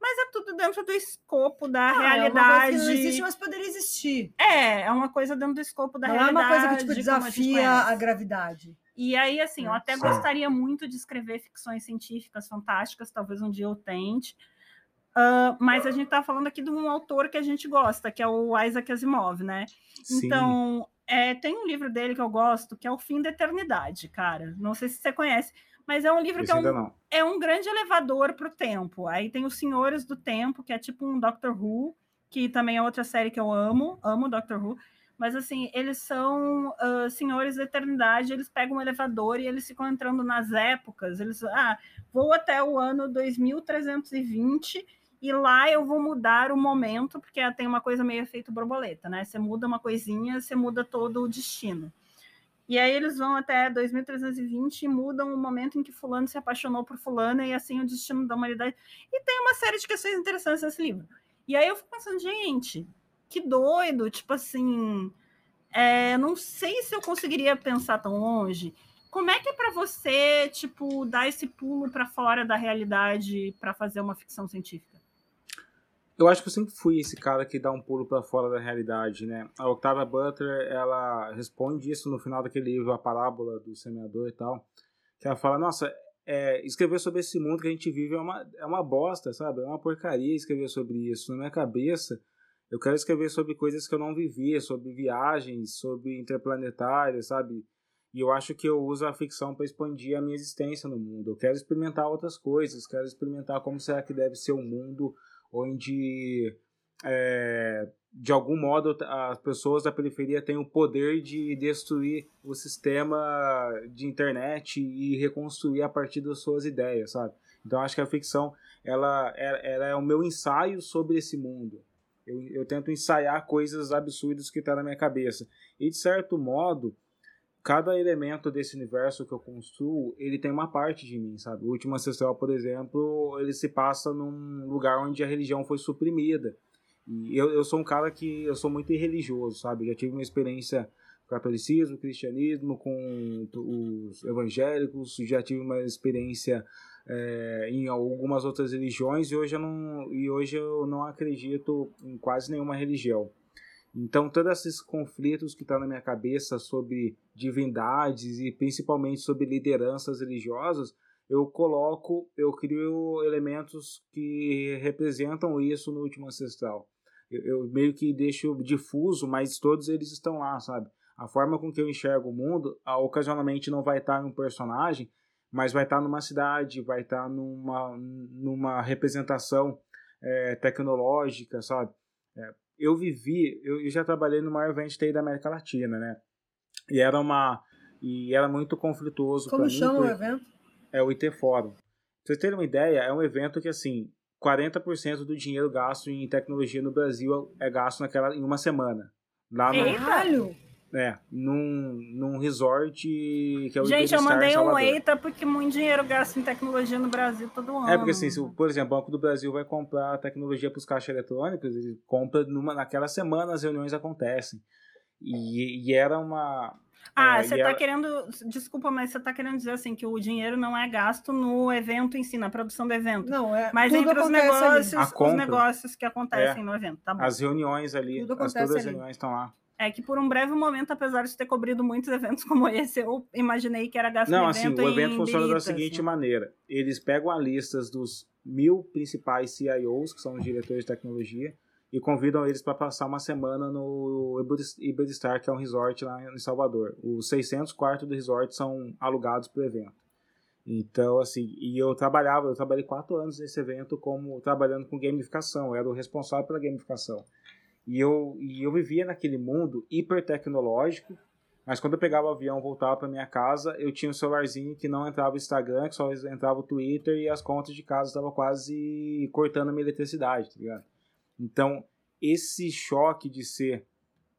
Mas é tudo dentro do escopo da ah, realidade. É não existe, mas poderia existir. É, é uma coisa dentro do escopo da não realidade. Não é uma coisa que tipo, desafia a, gravidade. E aí, assim, eu até Sim. gostaria muito de escrever ficções científicas fantásticas, talvez um dia eu tente. Uh, mas a gente está falando aqui de um autor que a gente gosta, que é o Isaac Asimov, né? Sim. Então, é, tem um livro dele que eu gosto, que é O Fim da Eternidade, cara. Não sei se você conhece, mas é um livro Esse que é um, é um grande elevador para o tempo. Aí tem Os Senhores do Tempo, que é tipo um Doctor Who, que também é outra série que eu amo, amo Doctor Who. Mas assim, eles são uh, senhores da eternidade, eles pegam um elevador e eles ficam entrando nas épocas. Eles, ah, vou até o ano 2320 e lá eu vou mudar o momento, porque tem uma coisa meio efeito borboleta, né? Você muda uma coisinha, você muda todo o destino. E aí eles vão até 2320 e mudam o momento em que fulano se apaixonou por fulana e assim o destino da humanidade. E tem uma série de questões interessantes nesse livro. E aí eu fico pensando, gente, que doido, tipo assim, é, não sei se eu conseguiria pensar tão longe. Como é que é para você, tipo, dar esse pulo para fora da realidade para fazer uma ficção científica? Eu acho que eu sempre fui esse cara que dá um pulo para fora da realidade, né? A Octavia Butler, ela responde isso no final daquele livro, A Parábola do Semeador e tal, que ela fala, nossa, é, escrever sobre esse mundo que a gente vive é uma, é uma bosta, sabe? É uma porcaria escrever sobre isso. Na minha cabeça, eu quero escrever sobre coisas que eu não vivia, sobre viagens, sobre interplanetárias, sabe? E eu acho que eu uso a ficção para expandir a minha existência no mundo. Eu quero experimentar outras coisas, quero experimentar como será que deve ser o um mundo onde, é, de algum modo, as pessoas da periferia têm o poder de destruir o sistema de internet e reconstruir a partir das suas ideias, sabe? Então acho que a ficção ela, ela, ela é o meu ensaio sobre esse mundo. Eu, eu tento ensaiar coisas absurdas que tá na minha cabeça. E de certo modo, cada elemento desse universo que eu construo, ele tem uma parte de mim, sabe? O último ancestral, por exemplo, ele se passa num lugar onde a religião foi suprimida. E eu, eu sou um cara que eu sou muito irreligioso, sabe? Eu já tive uma experiência catolicismo, cristianismo, com os evangélicos, já tive uma experiência é, em algumas outras religiões e hoje eu não, e hoje eu não acredito em quase nenhuma religião. Então, todos esses conflitos que estão tá na minha cabeça sobre divindades e principalmente sobre lideranças religiosas, eu coloco, eu crio elementos que representam isso no último ancestral. Eu, eu meio que deixo difuso, mas todos eles estão lá, sabe? A forma com que eu enxergo o mundo, ocasionalmente não vai estar em um personagem, mas vai estar numa cidade, vai estar numa, numa representação é, tecnológica, sabe? É, eu vivi, eu, eu, já trabalhei no maior evento TI da América Latina, né? E era uma e era muito conflituoso Como chama o evento? É o IT Forum. Pra vocês terem uma ideia, é um evento que assim, 40% do dinheiro gasto em tecnologia no Brasil é gasto naquela, em uma semana. Lá no, Caralho! É, num, num resort que é o Gente, eu mandei um eita porque muito dinheiro gasto em tecnologia no Brasil todo ano. É, porque assim, se, o- por exemplo, o Banco do Brasil vai comprar tecnologia para os caixas eletrônicos, ele compra numa, naquela semana as reuniões acontecem. E, e era uma. Ah, é, você e tá era- querendo. Desculpa, mas você tá querendo dizer assim que o dinheiro não é gasto no evento em si, na produção do evento. Não, é. Mas tudo entre os negócios, A os compra. negócios que acontecem no evento, tá bom? As reuniões ali, Tudo as, todas as reuniões estão lá. É que por um breve momento, apesar de ter cobrido muitos eventos como esse, eu imaginei que era gasto Não, assim, evento o evento funciona da seguinte assim. maneira: eles pegam a listas dos mil principais CIOs, que são os diretores de tecnologia, e convidam eles para passar uma semana no Iberis- Iberistar, que é um resort lá em Salvador. Os 600 quartos do resort são alugados para o evento. Então, assim, e eu trabalhava, eu trabalhei quatro anos nesse evento como trabalhando com gamificação, eu era o responsável pela gamificação. E eu, e eu vivia naquele mundo hiper tecnológico, mas quando eu pegava o avião e voltava para minha casa, eu tinha um celularzinho que não entrava o Instagram, que só entrava o Twitter e as contas de casa estavam quase cortando a minha eletricidade, tá ligado? Então, esse choque de ser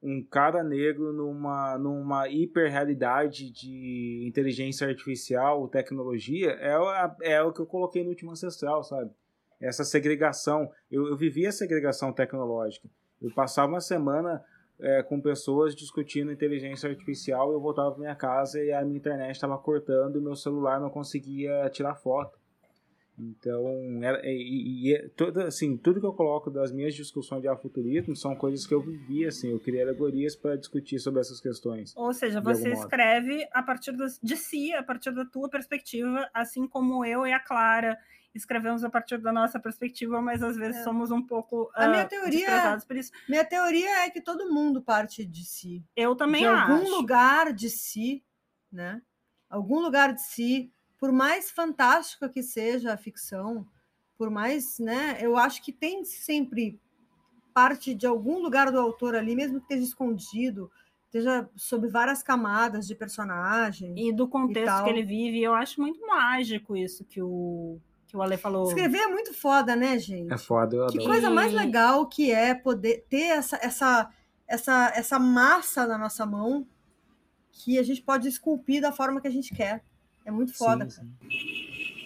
um cara negro numa, numa hiperrealidade de inteligência artificial, tecnologia, é, é o que eu coloquei no último ancestral, sabe? Essa segregação. Eu, eu vivia a segregação tecnológica. Eu passava uma semana é, com pessoas discutindo inteligência artificial, eu voltava para minha casa e a minha internet estava cortando e meu celular não conseguia tirar foto. Então, era, e, e- toda, assim, tudo que eu coloco das minhas discussões de afuturismo são coisas que eu vivi, assim, eu criei alegorias para discutir sobre essas questões. Ou seja, você escreve a partir das- de si, a partir da tua perspectiva, assim como eu e a Clara escrevemos a partir da nossa perspectiva, mas às vezes É. somos um pouco A minha ah, teoria- desprezados por isso. Minha teoria é que todo mundo parte de si. Eu também de acho. algum lugar de si, né? Algum lugar de si, por mais fantástica que seja a ficção, por mais, né? Eu acho que tem sempre parte de algum lugar do autor ali, mesmo que esteja escondido, esteja sob várias camadas de personagem. E do contexto tal. que ele vive, eu acho muito mágico isso que o, o Ale falou. Escrever é muito foda, né, gente? É foda, eu Que adoro. coisa mais legal que é poder ter essa, essa, essa, essa massa na nossa mão que a gente pode esculpir da forma que a gente quer. É muito foda. Sim, sim.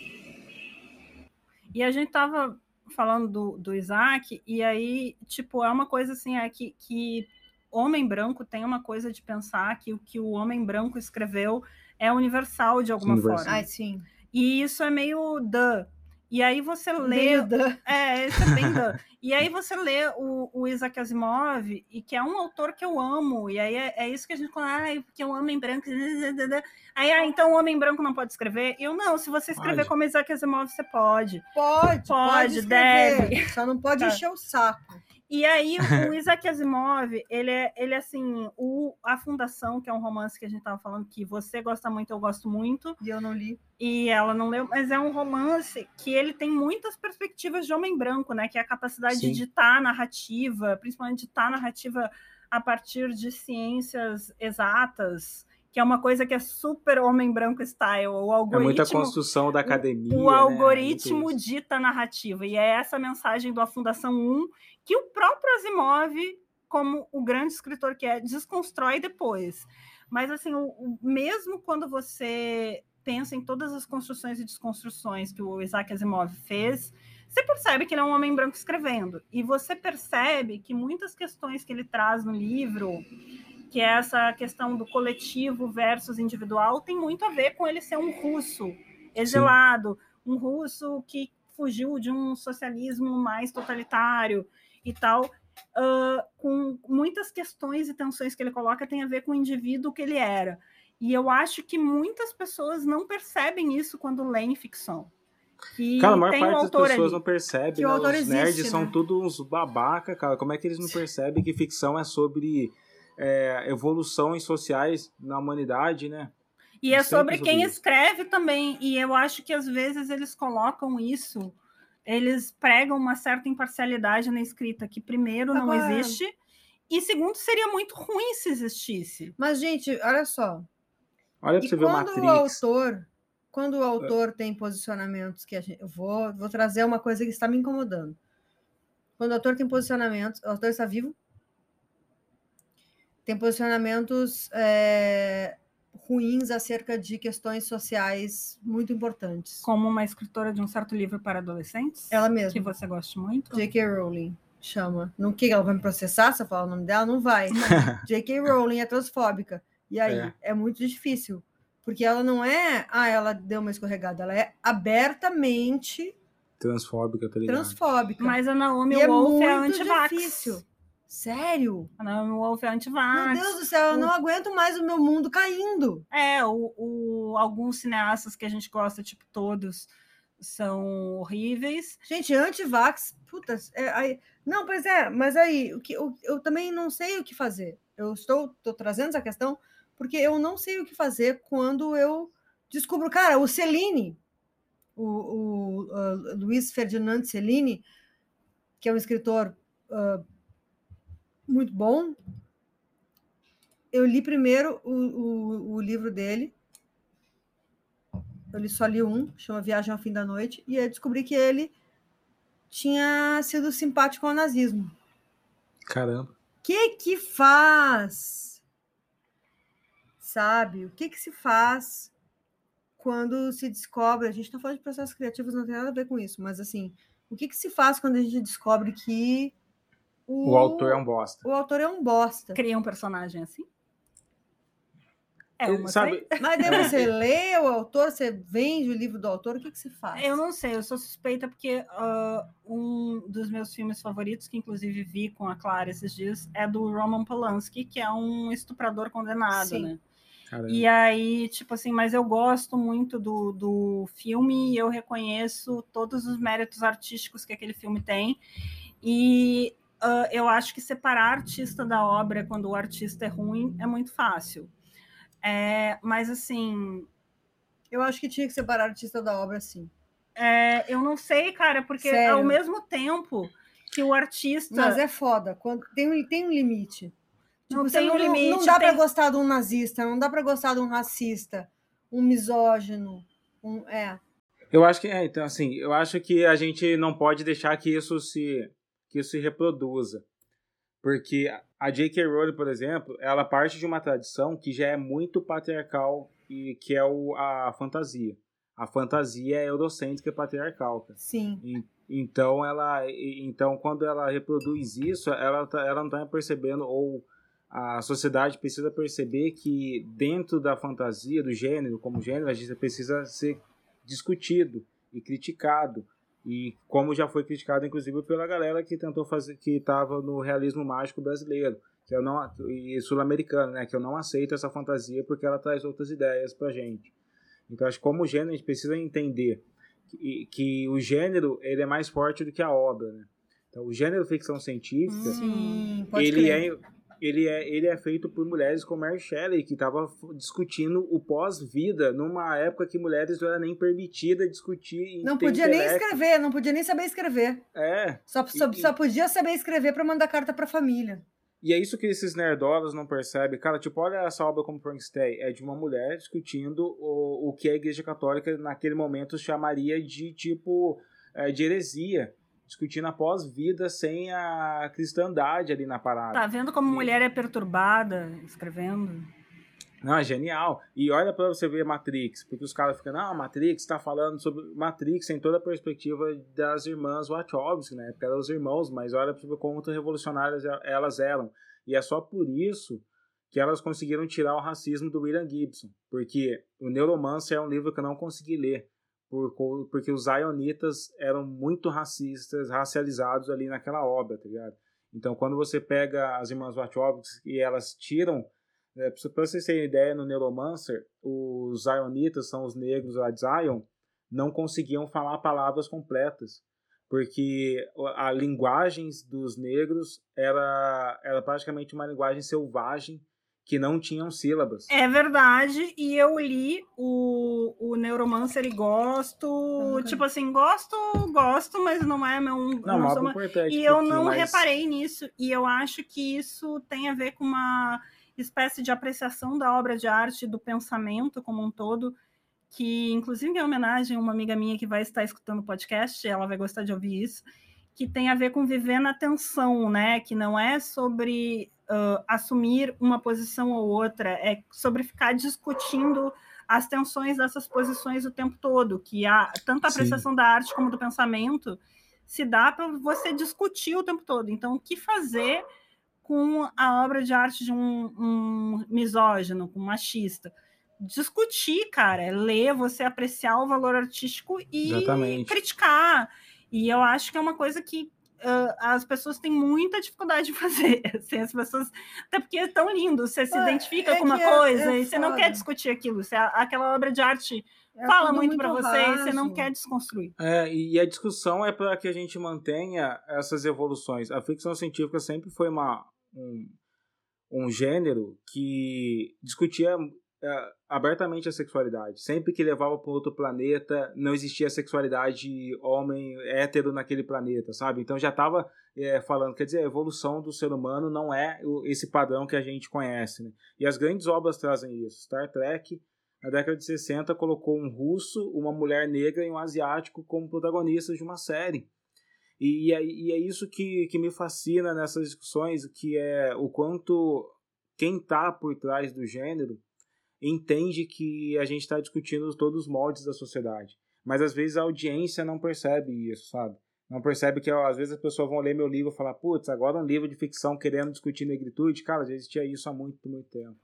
E a gente tava falando do, do Isaac, e aí, tipo, é uma coisa assim, é que, que homem branco tem uma coisa de pensar que o que o homem branco escreveu é universal de alguma Universal. forma. Ai, sim. E isso é meio duh. E aí você lê. Meio da- É, isso é bem. E aí você lê o, o Isaac Asimov, e que é um autor que eu amo, e aí é, é isso que a gente fala, ai, porque o homem branco. Aí, ah, então o homem branco não pode escrever? Eu não, se você escrever Pode. como Isaac Asimov, você pode. Pode, pode, Pode, deve. Só não pode Tá. encher o saco. E aí, o Isaac Asimov, ele é, ele é assim, o, a Fundação, que é um romance que a gente tava falando, que você gosta muito, eu gosto muito, E eu não li. e ela não leu, mas é um romance que ele tem muitas perspectivas de homem branco, né? Que é a capacidade Sim. de ditar a narrativa, principalmente ditar a narrativa a partir de ciências exatas, que é uma coisa que é super homem branco style. O É algoritmo, muita construção da academia. o né? algoritmo Muito isso. dita a narrativa. E é essa mensagem do A Fundação 1 que o próprio Asimov, como o grande escritor que é, desconstrói depois. Mas, assim, o, o- mesmo quando você pensa em todas as construções e desconstruções que o Isaac Asimov fez, você percebe que ele é um homem branco escrevendo. E você percebe que muitas questões que ele traz no livro, que é essa questão do coletivo versus individual, tem muito a ver com ele ser um russo exilado, um russo que fugiu de um socialismo mais totalitário e tal. ah, com muitas questões e tensões que ele coloca tem a ver com o indivíduo que ele era. E eu acho que muitas pessoas não percebem isso quando leem ficção. Que Cara, a maior parte das pessoas ali. não percebe, Que né? Os existe, nerds são né? tudo uns babaca, cara. Como é que eles não percebem que ficção é sobre é, evoluções sociais na humanidade, né? E é sobre sobre quem isso. escreve também. E eu acho que às vezes eles colocam isso, eles pregam uma certa imparcialidade na escrita, que primeiro não Agora- existe, e segundo seria muito ruim se existisse. Mas, gente, olha só. Olha pra E você ver o quando o Matrix. autor quando o autor tem posicionamentos que a gente. Eu vou, vou trazer uma coisa que está me incomodando. Quando o autor tem posicionamentos. O autor está vivo? Tem posicionamentos é, ruins acerca de questões sociais muito importantes. Como uma escritora de um certo livro para adolescentes? Ela mesma. Que você gosta muito? J.K. Rowling chama. Não que ela vai me processar se eu falar o nome dela? Não vai. J.K. Rowling é transfóbica. E aí é. é. muito difícil. Porque ela não é, ah, ela deu uma escorregada, ela é abertamente transfóbica, tá ligado? Transfóbica. Mas a Naomi e Wolf é, é anti-vax. difícil. Sério? A Naomi Wolf é anti-vax. Meu Deus do céu, eu não aguento mais o meu mundo caindo. É, o, o, alguns cineastas que a gente gosta, tipo todos, são horríveis. Gente, anti-vax, puta, é, aí, não, pois é, mas aí, o que, eu, eu também não sei o que fazer. Eu estou, estou trazendo essa questão porque eu não sei o que fazer quando eu descubro, cara, o Celine, o, o uh, Luiz Ferdinand Celine, que é um escritor uh, muito bom. Eu li primeiro o, o, o, livro dele. Eu li, só li um, chama Viagem ao Fim da Noite, e eu descobri que ele tinha sido simpático ao nazismo. Caramba. O que que faz sabe? O que, que se faz quando se descobre? A gente está falando de processos criativos, não tem nada a ver com isso, mas assim, o que, que se faz quando a gente descobre que o, o autor é um bosta? O autor é um bosta. Cria um personagem assim? É uma sabe... Mas daí você lê o autor, você vende o livro do autor, o que, que você faz? Eu não sei, eu sou suspeita porque uh, um dos meus filmes favoritos, que inclusive vi com a Clara esses dias, é do Roman Polanski, que é um estuprador condenado, Sim. né? Caramba. E aí, tipo assim, mas eu gosto muito do, do filme e eu reconheço todos os méritos artísticos que aquele filme tem. E uh, eu acho que separar artista da obra quando o artista é ruim é muito fácil. É, mas assim. Eu acho que tinha que separar artista da obra, sim. É, eu não sei, cara, porque Sério? ao mesmo tempo que o artista. Mas é foda, quando tem, tem um limite. Tipo, não tem um limite. Não, dá tem... para gostar de um nazista, não dá para gostar de um racista, um misógino, um é. Eu acho que é, então assim, eu acho que a gente não pode deixar que isso se que isso se reproduza. Porque a J.K. Rowling, por exemplo, ela parte de uma tradição que já é muito patriarcal e que é o, a fantasia. A fantasia é eurocêntrica patriarcal. Cara. Sim. E, então ela então quando ela reproduz isso, ela tá, ela não está percebendo ou a sociedade precisa perceber que dentro da fantasia, do gênero, como gênero, a gente precisa ser discutido e criticado. E como já foi criticado, inclusive, pela galera que tentou fazer, que estava no realismo mágico brasileiro, que eu não e sul-americano, né, que eu não aceito essa fantasia porque ela traz outras ideias para gente. Então, acho que como gênero a gente precisa entender que, que o gênero ele é mais forte do que a obra, né? Então, o gênero ficção científica, Sim, ele crer. é ele é, ele é feito por mulheres como Mary Shelley, que estava discutindo o pós-vida numa época que mulheres não era nem permitida discutir. Não podia nem escrever, não podia nem saber escrever. É. Só, só, só podia saber escrever para mandar carta para a família. E é isso que esses nerdolas não percebem. Cara, tipo, olha essa obra como Frankenstein. É de uma mulher discutindo o, o que a Igreja Católica naquele momento chamaria de, tipo, é, de heresia discutindo a pós-vida sem a cristandade ali na parada. Tá vendo como e... mulher é perturbada escrevendo? Não, é genial. E olha para você ver Matrix, porque os caras ficam, não, Matrix está falando sobre Matrix em toda a perspectiva das irmãs Wachowski, né? Porque eram os irmãos, mas olha para como revolucionárias elas eram. E é só por isso que elas conseguiram tirar o racismo do William Gibson, porque o Neuromancer é um livro que eu não consegui ler por, porque os zionitas eram muito racistas, racializados ali naquela obra, tá ligado? Então, quando você pega as irmãs Wachowski e elas tiram, é, para vocês terem ideia, no Neuromancer, os zionitas são os negros lá de Zion, não conseguiam falar palavras completas, porque a linguagem dos negros era, era praticamente uma linguagem selvagem que não tinham sílabas. É verdade, e eu li o, o Neuromancer e gosto, tipo assim, gosto, gosto, mas não é meu... Não, não sou uma... E eu não mais... reparei nisso, e eu acho que isso tem a ver com uma espécie de apreciação da obra de arte, do pensamento como um todo, que inclusive em homenagem a uma amiga minha que vai estar escutando o podcast, ela vai gostar de ouvir isso, que tem a ver com viver na tensão, né? Que não é sobre uh, assumir uma posição ou outra, é sobre ficar discutindo as tensões dessas posições o tempo todo, que a, tanto a apreciação Sim. da arte como do pensamento se dá para você discutir o tempo todo. Então, o que fazer com a obra de arte de um, um misógino, com um machista? Discutir, cara, é ler, você apreciar o valor artístico e Exatamente. criticar. E eu acho que é uma coisa que uh, as pessoas têm muita dificuldade de fazer. Assim, as pessoas, até porque é tão lindo, você se é, identifica é com uma coisa é, é e você não quer discutir aquilo. Você, aquela obra de arte é fala muito, muito para você e você não quer desconstruir. É, e a discussão é para que a gente mantenha essas evoluções. A ficção científica sempre foi uma, um, um gênero que discutia é, abertamente a sexualidade. Sempre que levava para outro planeta, não existia sexualidade homem hétero naquele planeta, sabe? Então já estava é, falando, quer dizer, a evolução do ser humano não é esse padrão que a gente conhece. Né? E as grandes obras trazem isso. Star Trek, na década de 60, colocou um russo, uma mulher negra e um asiático como protagonistas de uma série. E é, e é isso que, que me fascina nessas discussões, que é o quanto quem está por trás do gênero entende que a gente está discutindo todos os moldes da sociedade. Mas às vezes a audiência não percebe isso, sabe? Não percebe que ó, às vezes as pessoas vão ler meu livro e falar, putz, agora um livro de ficção querendo discutir negritude. Cara, já existia isso há muito, muito tempo.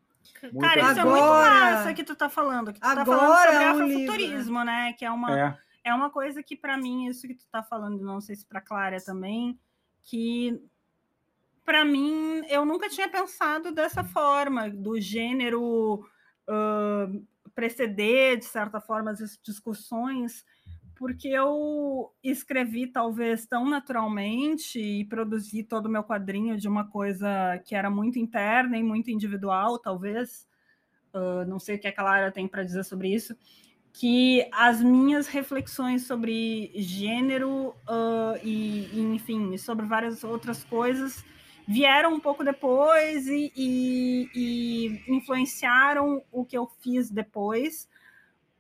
Muito Cara, tempo. isso agora, é muito massa que tu tá falando. Que tu agora tá falando sobre é um afrofuturismo, né? Que é uma, é. é uma coisa que, para mim, isso que tu tá falando, não sei se pra Clara também, que para mim eu nunca tinha pensado dessa forma, do gênero uh, preceder, de certa forma, as discussões, porque eu escrevi talvez tão naturalmente e produzi todo o meu quadrinho de uma coisa que era muito interna e muito individual, talvez. Uh, não sei o que aquela área tem para dizer sobre isso. Que as minhas reflexões sobre gênero uh, e, e, enfim, sobre várias outras coisas vieram um pouco depois e, e, e influenciaram o que eu fiz depois,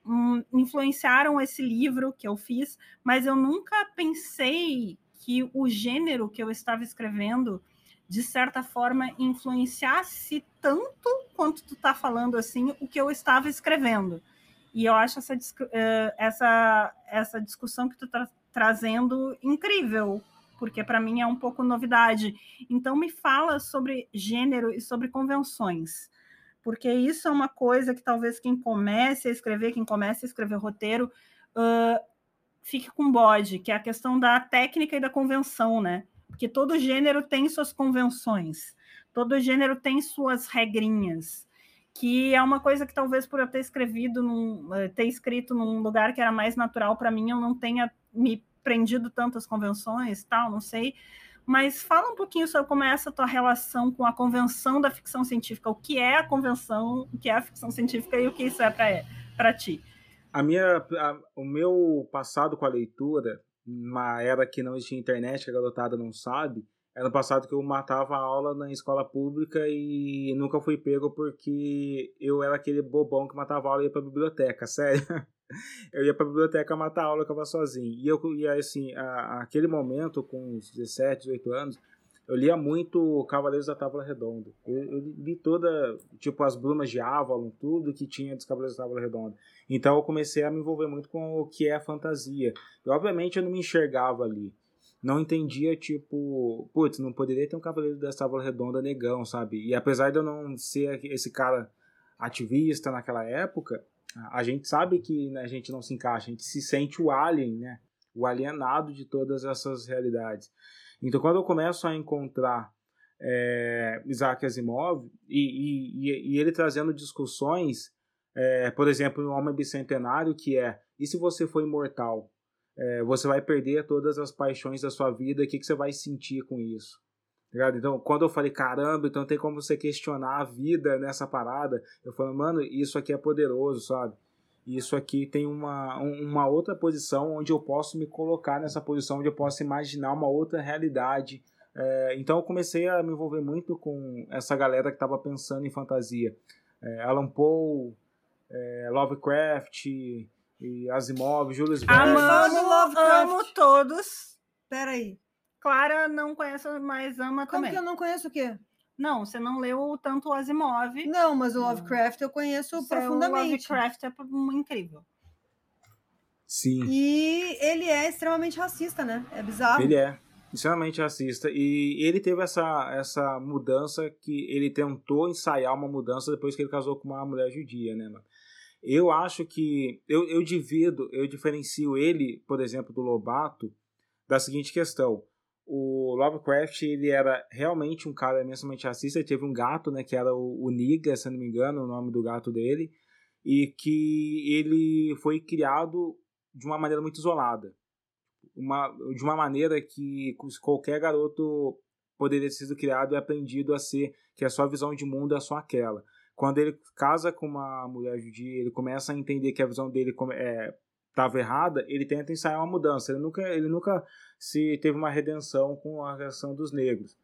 um, influenciaram esse livro que eu fiz, mas eu nunca pensei que o gênero que eu estava escrevendo, de certa forma, influenciasse tanto quanto tu está falando assim o que eu estava escrevendo. E eu acho essa, eh, essa, essa discussão que tu está trazendo incrível, porque para mim é um pouco novidade. Então, me fala sobre gênero e sobre convenções, porque isso é uma coisa que talvez quem comece a escrever, quem comece a escrever roteiro, uh, fique com bode, que é a questão da técnica e da convenção, né? Porque todo gênero tem suas convenções, todo gênero tem suas regrinhas que é uma coisa que talvez por eu ter escrevido num, eh, ter escrito num lugar que era mais natural para mim, eu não tenha me prendido tantas convenções, tal, não sei. Mas fala um pouquinho sobre como é essa tua relação com a convenção da ficção científica. O que é a convenção, o que é a ficção científica e o que isso é para ti? A minha, a, o meu passado com a leitura, uma era que não existia internet, que a garotada não sabe, era no passado que eu matava a aula na escola pública e nunca fui pego porque eu era aquele bobão que matava a aula e ia pra biblioteca, sério. Eu ia para a biblioteca matar aula, eu ficava sozinho. E eu ia assim, a, aquele momento, com uns 17, 18 anos, eu lia muito Cavaleiros da Tábua Redonda. Eu, eu, li toda, tipo, as Brumas de Avalon, tudo que tinha dos Cavaleiros da Tábua Redonda. Então eu comecei a me envolver muito com o que é fantasia. E obviamente eu não me enxergava ali. Não entendia, tipo, putz, não poderia ter um Cavaleiro da Tábua Redonda negão, sabe? E apesar de eu não ser esse cara ativista naquela época, a gente sabe que né, a gente não se encaixa, a gente se sente o alien, né? O alienado de todas essas realidades. Então, quando eu começo a encontrar é, Isaac Asimov e, e, e, ele trazendo discussões, é, por exemplo, no Homem Bicentenário, que é: e se você for imortal? É, você vai perder todas as paixões da sua vida, o que, que você vai sentir com isso? Ligado? Então, quando eu falei, caramba, então tem como você questionar a vida nessa parada, eu falei, mano, isso aqui é poderoso, sabe? Isso aqui tem uma, uma outra posição onde eu posso me colocar nessa posição, onde eu posso imaginar uma outra realidade. É, então eu comecei a me envolver muito com essa galera que estava pensando em fantasia. É, Alan Poe, é, Lovecraft, e Asimov, Julius Verne. Amo, amo todos. Peraí. Clara não conhece, mas ama Como também. que eu não conheço o quê? Não, você não leu tanto o Asimov. Não, mas o Lovecraft eu conheço Seu profundamente. Lovecraft é incrível. Sim. E ele é extremamente racista, né? É bizarro. Ele é extremamente racista. E ele teve essa, essa mudança que ele tentou ensaiar uma mudança depois que ele casou com uma mulher judia, né, mano? Eu acho que eu, eu divido, eu diferencio ele, por exemplo, do Lobato, da seguinte questão. O Lovecraft, ele era realmente um cara imensamente racista, ele teve um gato, né, que era o, o Niga, se não me engano, o nome do gato dele, e que ele foi criado de uma maneira muito isolada. Uma, de uma maneira que qualquer garoto poderia ter sido criado e aprendido a ser, que a sua visão de mundo é só aquela. Quando ele casa com uma mulher judia, ele começa a entender que a visão dele estava errada, ele tenta ensaiar uma mudança. Ele nunca, ele nunca se teve uma redenção com a reação dos negros.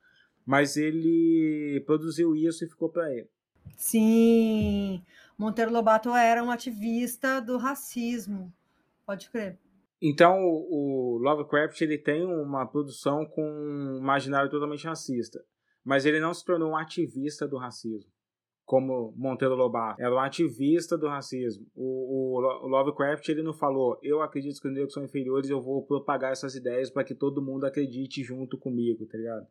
Mas ele produziu isso e ficou para ele. Sim, Monteiro Lobato era um ativista do racismo. Pode crer. Então, o Lovecraft ele tem uma produção com um imaginário totalmente racista, mas ele não se tornou um ativista do racismo como Monteiro Lobato. Era um ativista do racismo. O, o, o, Lovecraft ele não falou, eu acredito que os negros são inferiores, eu vou propagar essas ideias para que todo mundo acredite junto comigo, tá ligado?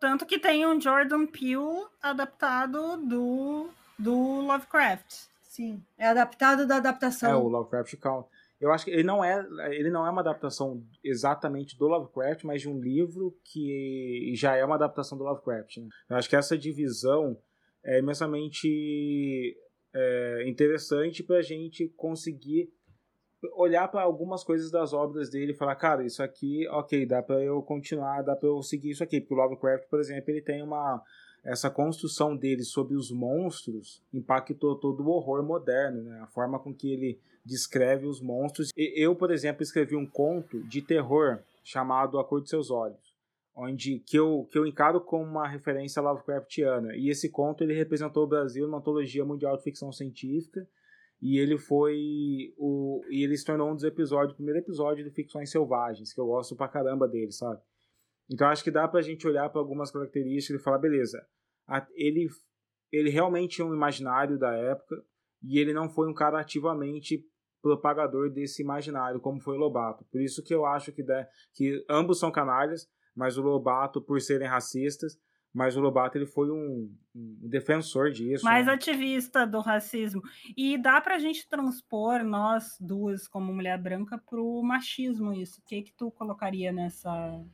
Tanto que tem um Jordan Peele adaptado do, do Lovecraft. Sim, é adaptado da adaptação. É, o Lovecraft Count. Eu acho que ele não é, ele não é uma adaptação exatamente do Lovecraft, mas de um livro que já é uma adaptação do Lovecraft. Né? Eu acho que essa divisão é imensamente é, interessante para a gente conseguir olhar para algumas coisas das obras dele e falar, cara, isso aqui, ok, dá para eu continuar, dá para eu seguir isso aqui, porque o Lovecraft, por exemplo, ele tem uma essa construção dele sobre os monstros impactou todo o horror moderno, né? A forma com que ele descreve os monstros. Eu, por exemplo, escrevi um conto de terror chamado A Cor de Seus Olhos onde que eu, que eu encaro como uma referência Lovecraftiana. E esse conto ele representou o Brasil numa antologia mundial de ficção científica e ele foi o e ele se tornou um dos episódios, o primeiro episódio de Ficções Selvagens, que eu gosto pra caramba dele, sabe? Então acho que dá pra gente olhar para algumas características e falar, beleza, ele ele realmente tinha um imaginário da época e ele não foi um cara ativamente propagador desse imaginário como foi Lobato. Por isso que eu acho que, dá, que ambos são canalhas, mas o Lobato, por serem racistas, mas o Lobato ele foi um, um defensor disso. Mais né? ativista do racismo. E dá pra gente transpor, nós duas, como mulher branca, pro machismo isso. O que que tu colocaria nessa...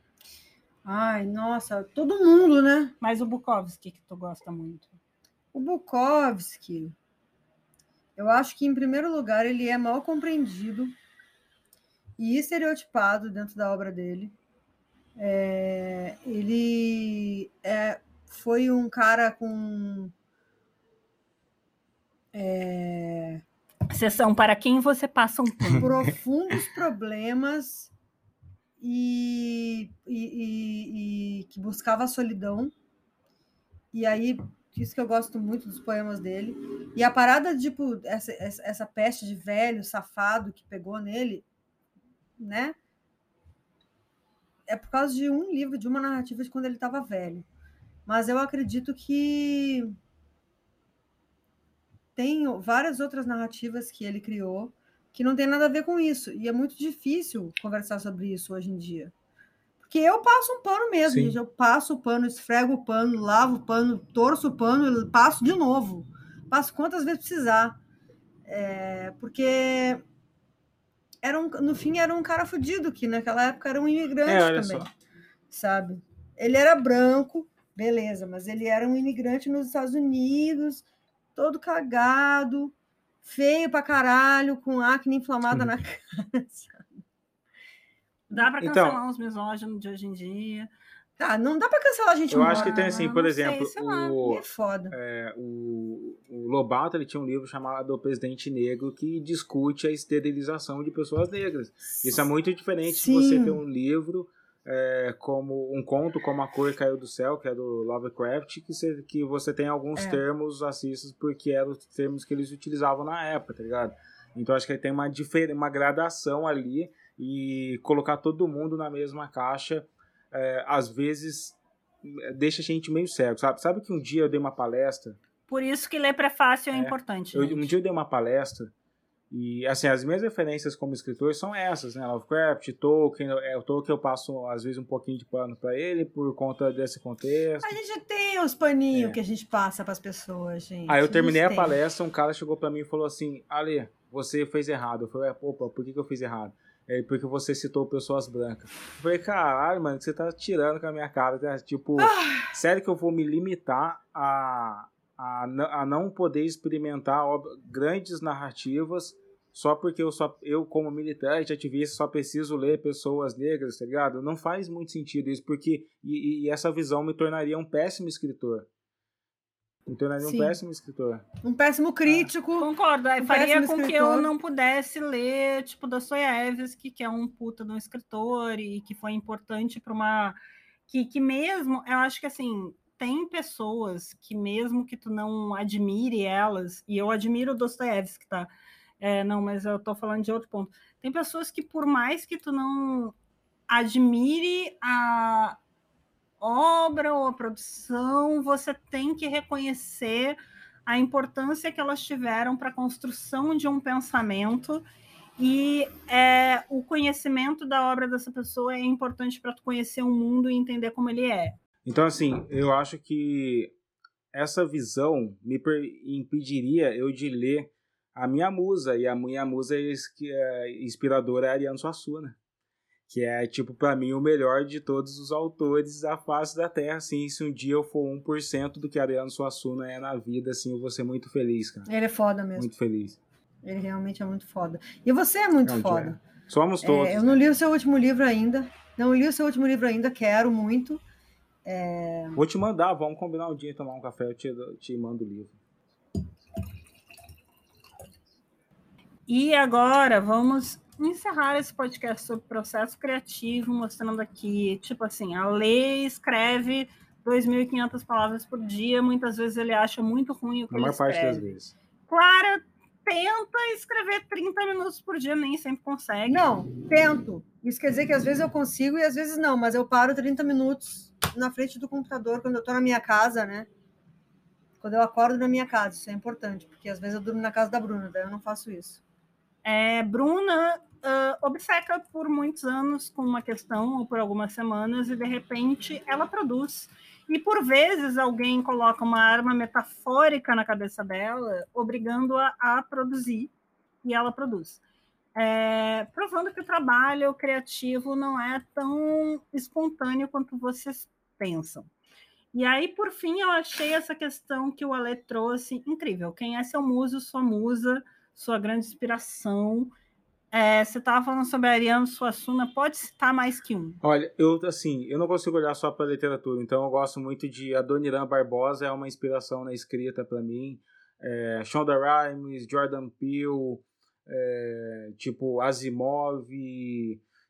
Ai, nossa, todo mundo, né? Mas o Bukowski, que tu gosta muito. O Bukowski, eu acho que, em primeiro lugar, ele é mal compreendido e estereotipado dentro da obra dele. É, ele é, foi um cara com. É, Sessão para quem você passa um tempo. Profundos problemas e, e, e, e, que buscava a solidão. E aí, isso que eu gosto muito dos poemas dele. E a parada, tipo, essa, essa, essa peste de velho, safado que pegou nele, né? É por causa de um livro, de uma narrativa de quando ele estava velho. Mas eu acredito que tem várias outras narrativas que ele criou que não tem nada a ver com isso. E é muito difícil conversar sobre isso hoje em dia. Porque eu passo um pano mesmo, gente. Eu passo o pano, esfrego o pano, lavo o pano, torço o pano, passo de novo. Passo quantas vezes precisar. É, porque era um, no fim era um cara fudido, que naquela época era um imigrante é, também. Só. Sabe? Ele era branco, beleza, mas ele era um imigrante nos Estados Unidos, todo cagado, feio pra caralho, com acne inflamada na cara. Sabe? Dá pra então cancelar então, uns misóginos de hoje em dia. Tá, não dá para cancelar a gente Eu acho que tem assim, por exemplo, sei, o, é foda. É, o, o, Lobato ele tinha um livro chamado O Presidente Negro que discute a esterilização de pessoas negras. Isso é muito diferente Sim. de você ter um livro é, como um conto como A Cor Caiu do Céu, que é do Lovecraft, que você, que você tem alguns é. termos racistas porque eram os termos que eles utilizavam na época, tá ligado? Então acho que tem uma, uma gradação ali e colocar todo mundo na mesma caixa, é, às vezes deixa a gente meio cego, sabe? Sabe que um dia eu dei uma palestra. Por isso que ler prefácio é, é importante. Eu, um dia eu dei uma palestra e, assim, as minhas referências como escritor são essas, né? Lovecraft, Tolkien. É, o Tolkien eu passo, às vezes, um pouquinho de pano para ele por conta desse contexto. A gente tem os paninhos é. que a gente passa para as pessoas, gente. Aí eu terminei a, a palestra, um cara chegou para mim e falou assim: Ale, você fez errado. Eu falei: opa, por que, que eu fiz errado? É porque você citou pessoas brancas. Eu falei, caralho, mano, você tá tirando com a minha cara. Tipo, ah. sério que eu vou me limitar a, a, a não poder experimentar grandes narrativas só porque eu, só, eu como militante, ativista, só preciso ler pessoas negras, tá ligado? Não faz muito sentido isso, porque e, e essa visão me tornaria um péssimo escritor. Me tornaria Sim. um péssimo escritor. Um péssimo crítico. Ah. Concordo. Um faria com escritor. que eu não pudesse ler, tipo, Dostoiévski, que é um puta de um escritor e que foi importante para uma... Que, que mesmo, eu acho que, assim, tem pessoas que mesmo que tu não admire elas, e eu admiro o Dostoiévski, tá? É, não, mas eu tô falando de outro ponto. Tem pessoas que, por mais que tu não admire a obra ou a produção, você tem que reconhecer a importância que elas tiveram para a construção de um pensamento e é, o conhecimento da obra dessa pessoa é importante para tu conhecer o mundo e entender como ele é. Então, assim, eu acho que essa visão me impediria eu de ler a minha musa, e a minha musa é inspiradora é a Ariano Suassuna. Que é, tipo, para mim, o melhor de todos os autores da face da Terra, assim, se um dia eu for 1% do que Ariano Suassuna é na vida, assim, eu vou ser muito feliz, cara. Ele é foda mesmo. Muito feliz. Ele realmente é muito foda. E você é muito foda. É. Somos todos. É, eu não li o seu último livro ainda. Não li o seu último livro ainda, quero muito. É... Vou te mandar, vamos combinar um dia tomar um café, eu te, te mando o livro. E agora vamos encerrar esse podcast sobre processo criativo, mostrando aqui, tipo assim, a lei escreve 2.500 palavras por dia, muitas vezes ele acha muito ruim o que Na ele escreve. parte das vezes. Clara tenta escrever 30 minutos por dia, nem sempre consegue. Não, tento. Isso quer dizer que às vezes eu consigo e às vezes não, mas eu paro 30 minutos na frente do computador quando eu tô na minha casa, né? Quando eu acordo na minha casa, isso é importante, porque às vezes eu durmo na casa da Bruna, daí eu não faço isso. É, Bruna uh, obceca por muitos anos com uma questão, ou por algumas semanas, e de repente ela produz. E por vezes alguém coloca uma arma metafórica na cabeça dela, obrigando-a a produzir, e ela produz. É, provando que o trabalho criativo não é tão espontâneo quanto vocês pensam. E aí, por fim, eu achei essa questão que o Ale trouxe incrível. Quem é seu muso, sua musa, sua grande inspiração? É, você estava falando sobre Ariano Suassuna, pode citar mais que um? Olha, eu assim, eu não consigo olhar só para literatura, então eu gosto muito de Adoniran Barbosa, é uma inspiração na escrita para mim. É, Shonda Rhimes, Jordan Peele, é, tipo Asimov,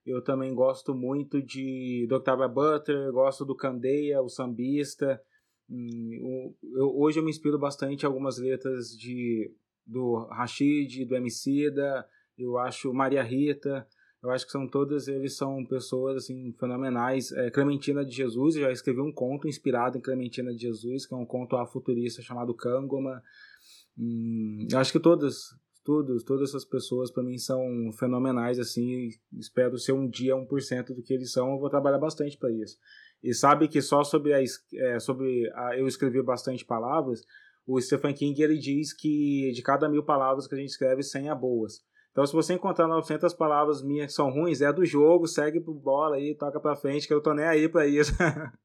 eu também gosto muito de Octavia Butler, gosto do Candeia, o sambista. Hum, eu, hoje eu me inspiro bastante em algumas letras de, do Rashid, do Emicida, eu acho Maria Rita, eu acho que são todas, eles são pessoas assim fenomenais. É, Clementina de Jesus, eu já escrevi um conto inspirado em Clementina de Jesus, que é um conto afuturista chamado Kangoma. Hum, eu acho que todas todos, todas essas pessoas para mim são fenomenais assim, espero ser um dia 1% do que eles são, eu vou trabalhar bastante para isso. E sabe que só sobre a, é, sobre a, eu escrever bastante palavras, o Stephen King ele diz que de cada mil palavras que a gente escreve, 100 é boas. Então, se você encontrar 900 palavras minhas que são ruins, é do jogo, segue pro bola aí, toca pra frente, que eu tô nem aí pra isso.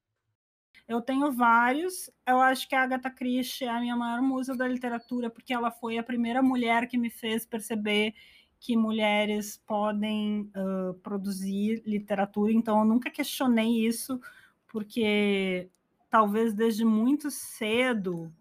Eu tenho vários. Eu acho que a Agatha Christie é a minha maior musa da literatura, porque ela foi a primeira mulher que me fez perceber que mulheres podem uh, produzir literatura. Então, eu nunca questionei isso, porque talvez desde muito cedo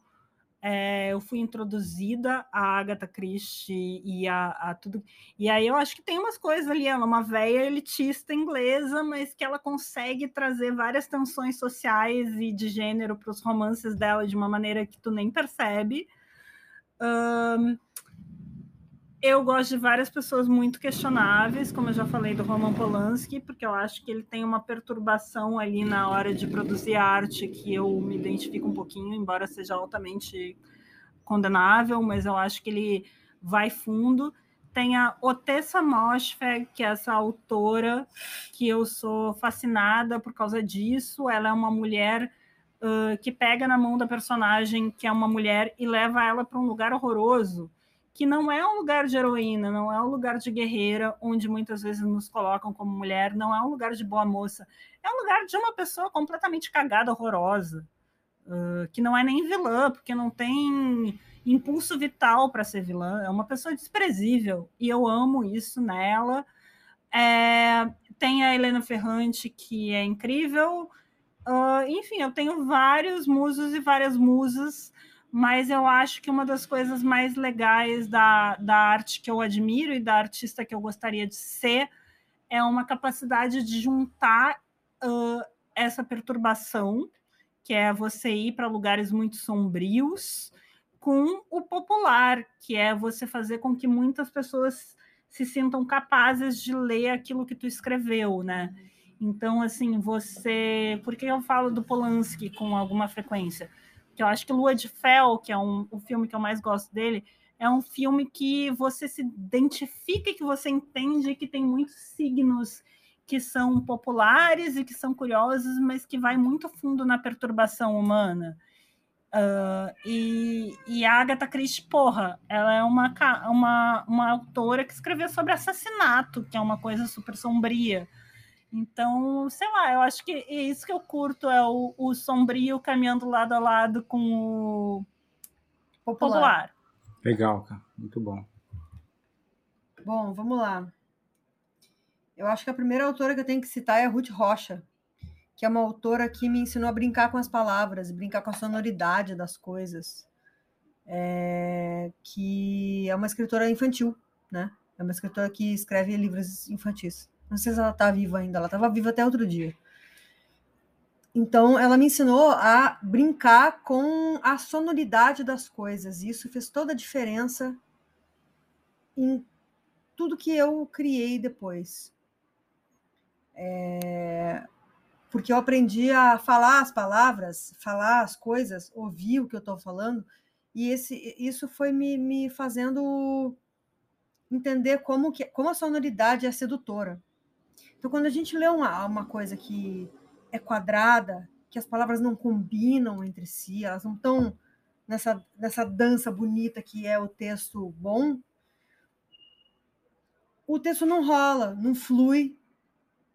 é, eu fui introduzida a Agatha Christie e a, a, tudo. E aí eu acho que tem umas coisas ali, ela é uma velha elitista inglesa, mas que ela consegue trazer várias tensões sociais e de gênero para os romances dela de uma maneira que tu nem percebe. Um, eu gosto de várias pessoas muito questionáveis, como eu já falei do Roman Polanski, porque eu acho que ele tem uma perturbação ali na hora de produzir arte que eu me identifico um pouquinho, embora seja altamente condenável, mas eu acho que ele vai fundo. Tem a Otessa Moshfegh, que é essa autora que eu sou fascinada por causa disso. Ela é uma mulher uh, que pega na mão da personagem, que é uma mulher, e leva ela para um lugar horroroso que não é um lugar de heroína, não é um lugar de guerreira, onde muitas vezes nos colocam como mulher, não é um lugar de boa moça, é um lugar de uma pessoa completamente cagada, horrorosa, uh, que não é nem vilã, porque não tem impulso vital para ser vilã, é uma pessoa desprezível, e eu amo isso nela. É, tem a Helena Ferrante, que é incrível. Uh, enfim, eu tenho vários musos e várias musas mas eu acho que uma das coisas mais legais da, da arte que eu admiro e da artista que eu gostaria de ser é uma capacidade de juntar uh, essa perturbação, que é você ir para lugares muito sombrios, com o popular, que é você fazer com que muitas pessoas se sintam capazes de ler aquilo que tu escreveu, né? Então, assim, você. Por que eu falo do Polanski com alguma frequência? Que eu acho que Lua de Fel, que é um, o filme que eu mais gosto dele, é um filme que você se identifica, que você entende que tem muitos signos que são populares e que são curiosos, mas que vai muito fundo na perturbação humana. Uh, e, e a Agatha Christie, porra, ela é uma, uma, uma autora que escreveu sobre assassinato, que é uma coisa super sombria. Então, sei lá, eu acho que é isso que eu curto é o, o sombrio caminhando lado a lado com o popular. popular. Legal, cara. Muito bom. Bom, vamos lá. Eu acho que a primeira autora que eu tenho que citar é a Ruth Rocha, que é uma autora que me ensinou a brincar com as palavras, brincar com a sonoridade das coisas. É... que é uma escritora infantil, né? É uma escritora que escreve livros infantis. Não sei se ela está viva ainda, ela estava viva até outro dia. Então, ela me ensinou a brincar com a sonoridade das coisas. E isso fez toda a diferença em tudo que eu criei depois. É... Porque eu aprendi a falar as palavras, falar as coisas, ouvir o que eu estou falando, e esse, isso foi me, me fazendo entender como, que, como a sonoridade é sedutora. Então, quando a gente lê uma, uma coisa que é quadrada, que as palavras não combinam entre si, elas não estão nessa, nessa dança bonita que é o texto bom, o texto não rola, não flui.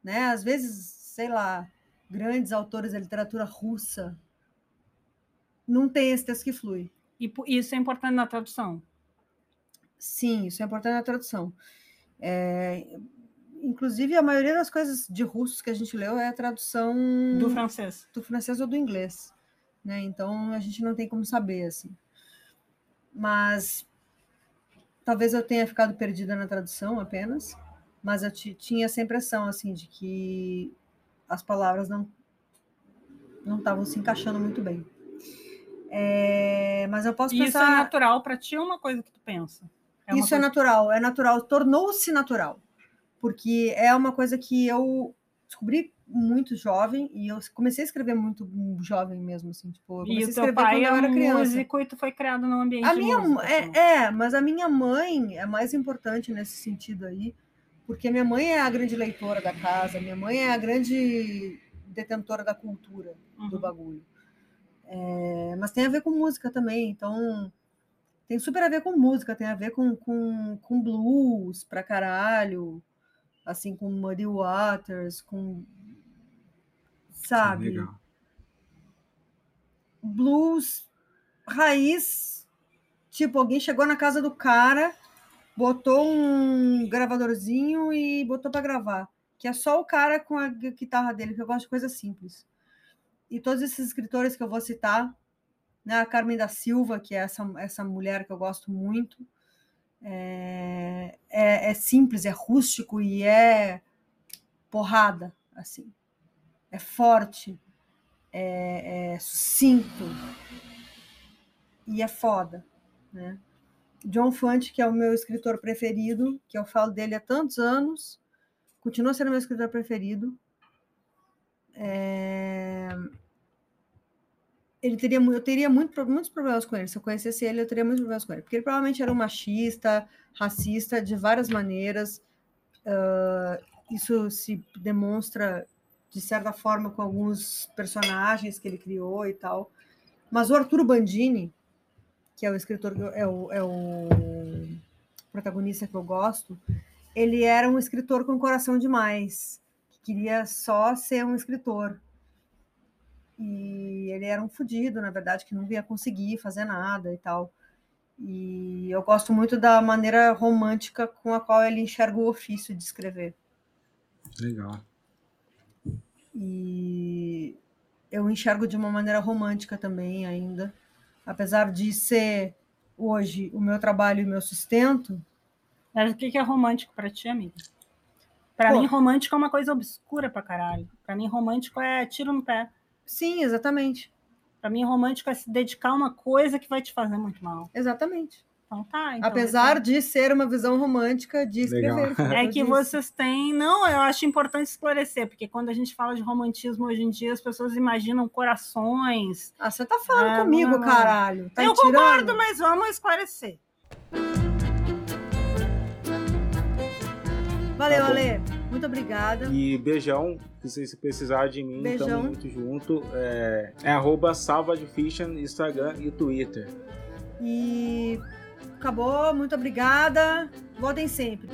Né? Às vezes, sei lá, grandes autores da literatura russa não tem esse texto que flui. E isso é importante na tradução? Sim, isso é importante na tradução. É, inclusive, a maioria das coisas de russos que a gente leu é a tradução do francês, do francês ou do inglês, né? Então a gente não tem como saber assim. Mas talvez eu tenha ficado perdida na tradução apenas, mas eu tinha essa impressão assim de que as palavras não não estavam se encaixando muito bem. É, mas eu posso e pensar. Isso é natural para ti ou uma coisa que tu pensa? É isso é coisa... é natural, é natural, tornou-se natural porque é uma coisa que eu descobri muito jovem e eu comecei a escrever muito jovem mesmo, assim, tipo, eu comecei e a escrever quando é eu era criança. músico e tu foi criado num ambiente a minha música, é, assim. é, mas a minha mãe é mais importante nesse sentido aí, porque minha mãe é a grande leitora da casa, minha mãe é a grande detentora da cultura uhum. do bagulho. É, mas tem a ver com música também, então tem super a ver com música, tem a ver com, com, com blues pra caralho, assim, com Muddy Waters, com. Sabe? Legal. Blues raiz. Tipo, alguém chegou na casa do cara, botou um gravadorzinho e botou para gravar. Que é só o cara com a guitarra dele, que eu gosto de coisa simples. E todos esses escritores que eu vou citar, né? A Carmen da Silva, que é essa, essa mulher que eu gosto muito. É, é, é simples, é rústico e é porrada, assim. É forte, é, é sucinto e é foda, né? John Fante, que é o meu escritor preferido, que eu falo dele há tantos anos, continua sendo meu escritor preferido. É... Ele teria, eu teria muito, muitos problemas com ele. Se eu conhecesse ele, eu teria muitos problemas com ele. Porque ele provavelmente era um machista, racista, de várias maneiras. Uh, isso se demonstra, de certa forma, com alguns personagens que ele criou e tal. Mas o Arturo Bandini, que é o escritor, é o, é o protagonista que eu gosto, ele era um escritor com coração demais, que queria só ser um escritor. E ele era um fudido, na verdade, que não ia conseguir fazer nada e tal. E eu gosto muito da maneira romântica com a qual ele enxerga o ofício de escrever. Legal. E eu enxergo de uma maneira romântica também ainda apesar de ser hoje o meu trabalho e o meu sustento. Mas o que é romântico para ti, amiga? Para mim, romântico é uma coisa obscura pra caralho. Para mim, romântico é tiro no pé. Sim, exatamente. Para mim, romântico é se dedicar a uma coisa que vai te fazer muito mal. Exatamente. Então tá. Então Apesar de ser uma visão romântica de escrever. É que vocês têm. Não, eu acho importante esclarecer, porque quando a gente fala de romantismo hoje em dia, as pessoas imaginam corações. Ah, você tá falando ah, comigo, não, não. caralho. Tá eu concordo, mas vamos esclarecer. Valeu, tá Ale. Muito obrigada. E beijão. Se precisar de mim, beijão. tamo muito junto. É, é arroba Salva de Fiction, Instagram e Twitter. E acabou. Muito obrigada. Votem sempre.